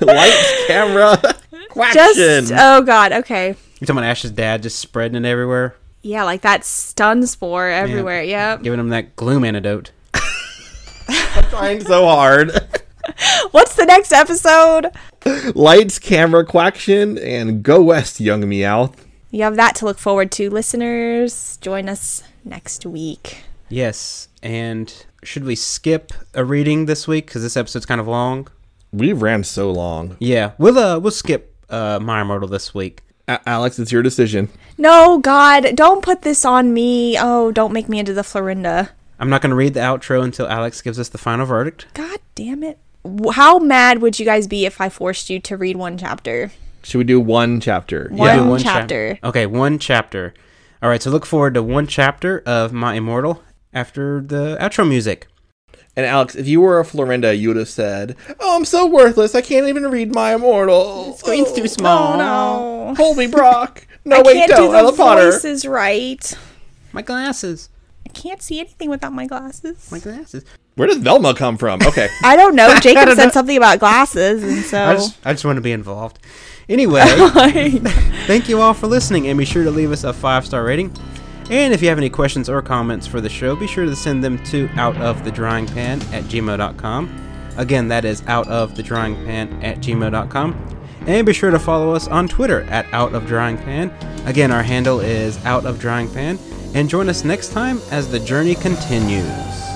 Lights, camera, quaction. just oh God. Okay. You talking about Ash's dad just spreading it everywhere, Yeah, like that stun spore everywhere. Yep. giving him that gloom antidote. I'm trying so hard. What's the next episode? Lights, camera, quaction, and go west, young Meowth. You have that to look forward to, listeners. Join us next week. Yes. And should we skip a reading this week because this episode's kind of long? We ran so long. Yeah, we'll uh we'll skip uh My Immortal this week. A- Alex, it's your decision. No, God, don't put this on me. Oh, don't make me into the Florinda. I'm not going to read the outro until Alex gives us the final verdict. God damn it. How mad would you guys be if I forced you to read one chapter? Should we do one chapter? Yeah, one Do chap- chapter. okay, one chapter. All right, so look forward to one chapter of My Immortal after the outro music. And Alex, if you were a Florinda, you would have said, "Oh, I'm so worthless. I can't even read my immortal. Screen's Oh, too small. Oh no. Hold me, Brock. No, I wait, can't don't. do I the love Potter. voices right. My glasses. I can't see anything without my glasses. My glasses. Where does Velma come from? Okay. I don't know. Jacob don't said know. something about glasses, and so I just, I just want to be involved. Anyway, thank you all for listening, and be sure to leave us a five star rating. And if you have any questions or comments for the show, be sure to send them to outofthedryingpan at gmail.com. Again, that is outofthedryingpan at gmail.com. And be sure to follow us on Twitter at outofdryingpan. Again, our handle is outofdryingpan. And join us next time as the journey continues.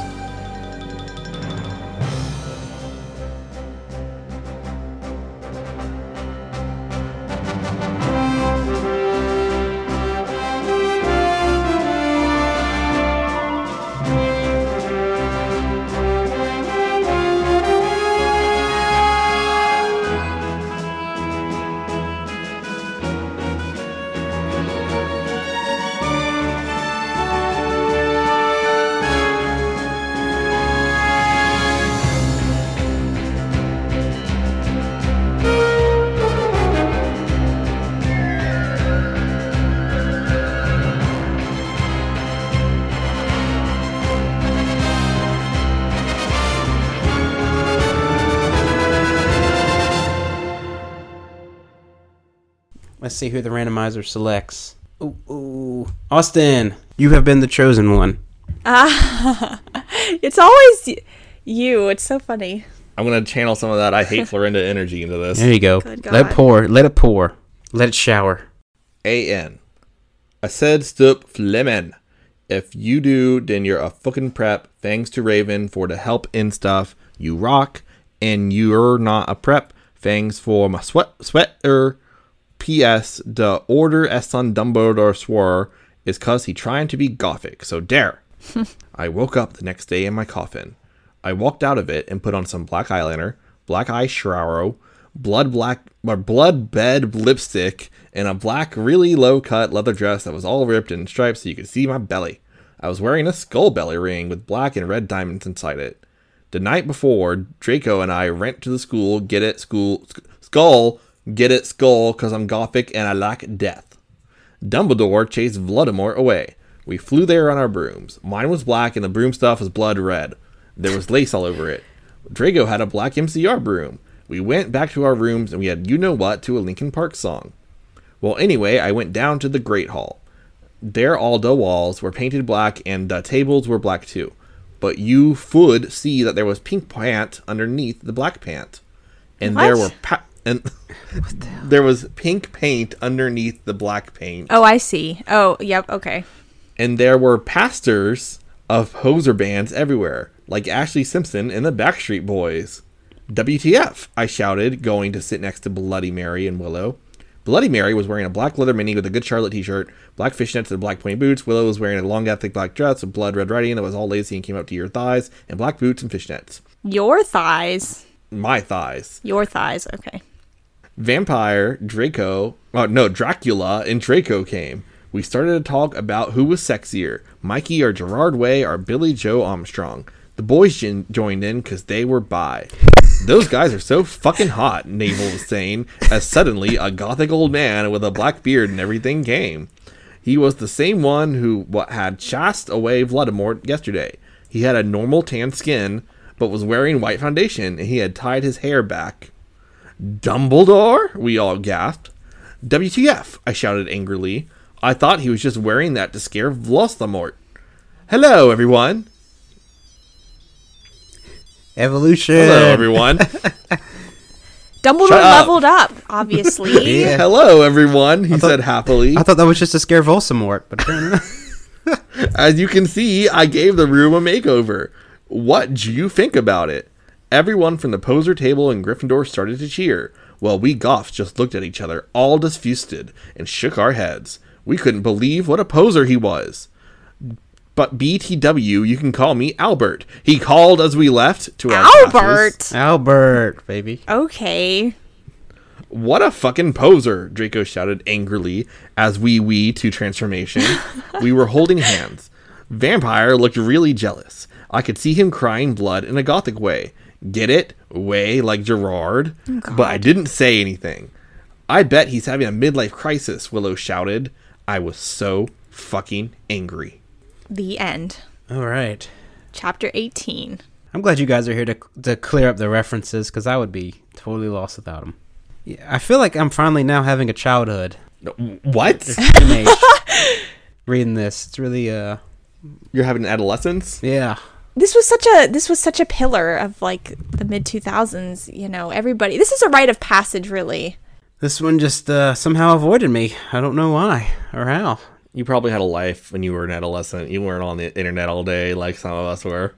See who the randomizer selects. Ooh, ooh. Austin, you have been the chosen one. Ah, it's always y- you. It's so funny. I'm gonna channel some of that I hate Florinda energy into this. There you go. Good Let it pour. Let it pour. Let it shower. A N. I said stup flemen. If you do, then you're a fucking prep. Thanks to Raven for the help in stuff. You rock, and you're not a prep. Thanks for my sweat sweater. P.S. The order as son Dumbledore swore is cause he trying to be gothic. So dare. I woke up the next day in my coffin. I walked out of it and put on some black eyeliner, black eye shroud, blood black or blood bed lipstick, and a black, really low cut leather dress that was all ripped and striped so you could see my belly. I was wearing a skull belly ring with black and red diamonds inside it. The night before, Draco and I went to the school, get it, school, sc- skull, get it, skull, because I'm gothic and I like death. Dumbledore chased Voldemort away. We flew there on our brooms. Mine was black and the broom stuff was blood red. There was lace all over it. Draco had a black MCR broom. We went back to our rooms and we had You Know What to a Linkin Park song. Well, anyway, I went down to the Great Hall. There, all the walls were painted black and the tables were black too. But you would see that there was pink pant underneath the black pant. And there were pa- and there was pink paint underneath the black paint. Oh, I see. Oh, yep. Okay. and there were pastors of hoser bands everywhere, like Ashlee Simpson and the Backstreet Boys. WTF, I shouted, going to sit next to Bloody Mary and Willow. Bloody Mary was wearing a black leather mini with a Good Charlotte t shirt, black fishnets and black pointy boots. Willow was wearing a long, thick black dress with blood red writing that was all lacy and came up to your thighs, and black boots and fishnets. Your thighs. My thighs. Your thighs. Okay. Vampire, Draco, oh no, Dracula and Draco came. We started to talk about who was sexier, Mikey or Gerard Way or Billie Joe Armstrong. The boys joined in because they were bi. Those guys are so fucking hot, Navel was saying, as suddenly a gothic old man with a black beard and everything came. He was the same one who had chased away Voldemort yesterday. He had a normal tan skin, but was wearing white foundation, and he had tied his hair back. Dumbledore? We all gasped. WTF? I shouted angrily. I thought he was just wearing that to scare Voldemort. Hello, everyone. Evolution. Hello, everyone. Dumbledore Shut leveled up, obviously. Yeah. Hello, everyone. He thought- said happily. I thought that was just to scare Voldemort, but. As you can see, I gave the room a makeover. What do you think about it? Everyone from the poser table in Gryffindor started to cheer, while we Goths just looked at each other, all disgusted, and shook our heads. We couldn't believe what a poser he was. But BTW, you can call me Albert. He called as we left to our classes. Albert. Albert, baby. Okay. What a fucking poser, Draco shouted angrily as we wee to transformation. we were holding hands. Vampire looked really jealous. I could see him crying blood in a gothic way. Get it? Way like Gerard? but I didn't say anything. I bet he's having a midlife crisis, Willow shouted. I was so fucking angry. The end. All right. Chapter 18. I'm glad you guys are here to to clear up the references because I would be totally lost without them. Yeah, I feel like I'm finally now having a childhood What? teenage reading this. It's really uh You're having an adolescence? yeah. This was such a this was such a pillar of like the mid 2000s, you know, everybody. This is a rite of passage really. This one just uh, somehow avoided me. I don't know why or how. You probably had a life when you were an adolescent. You weren't on the internet all day like some of us were.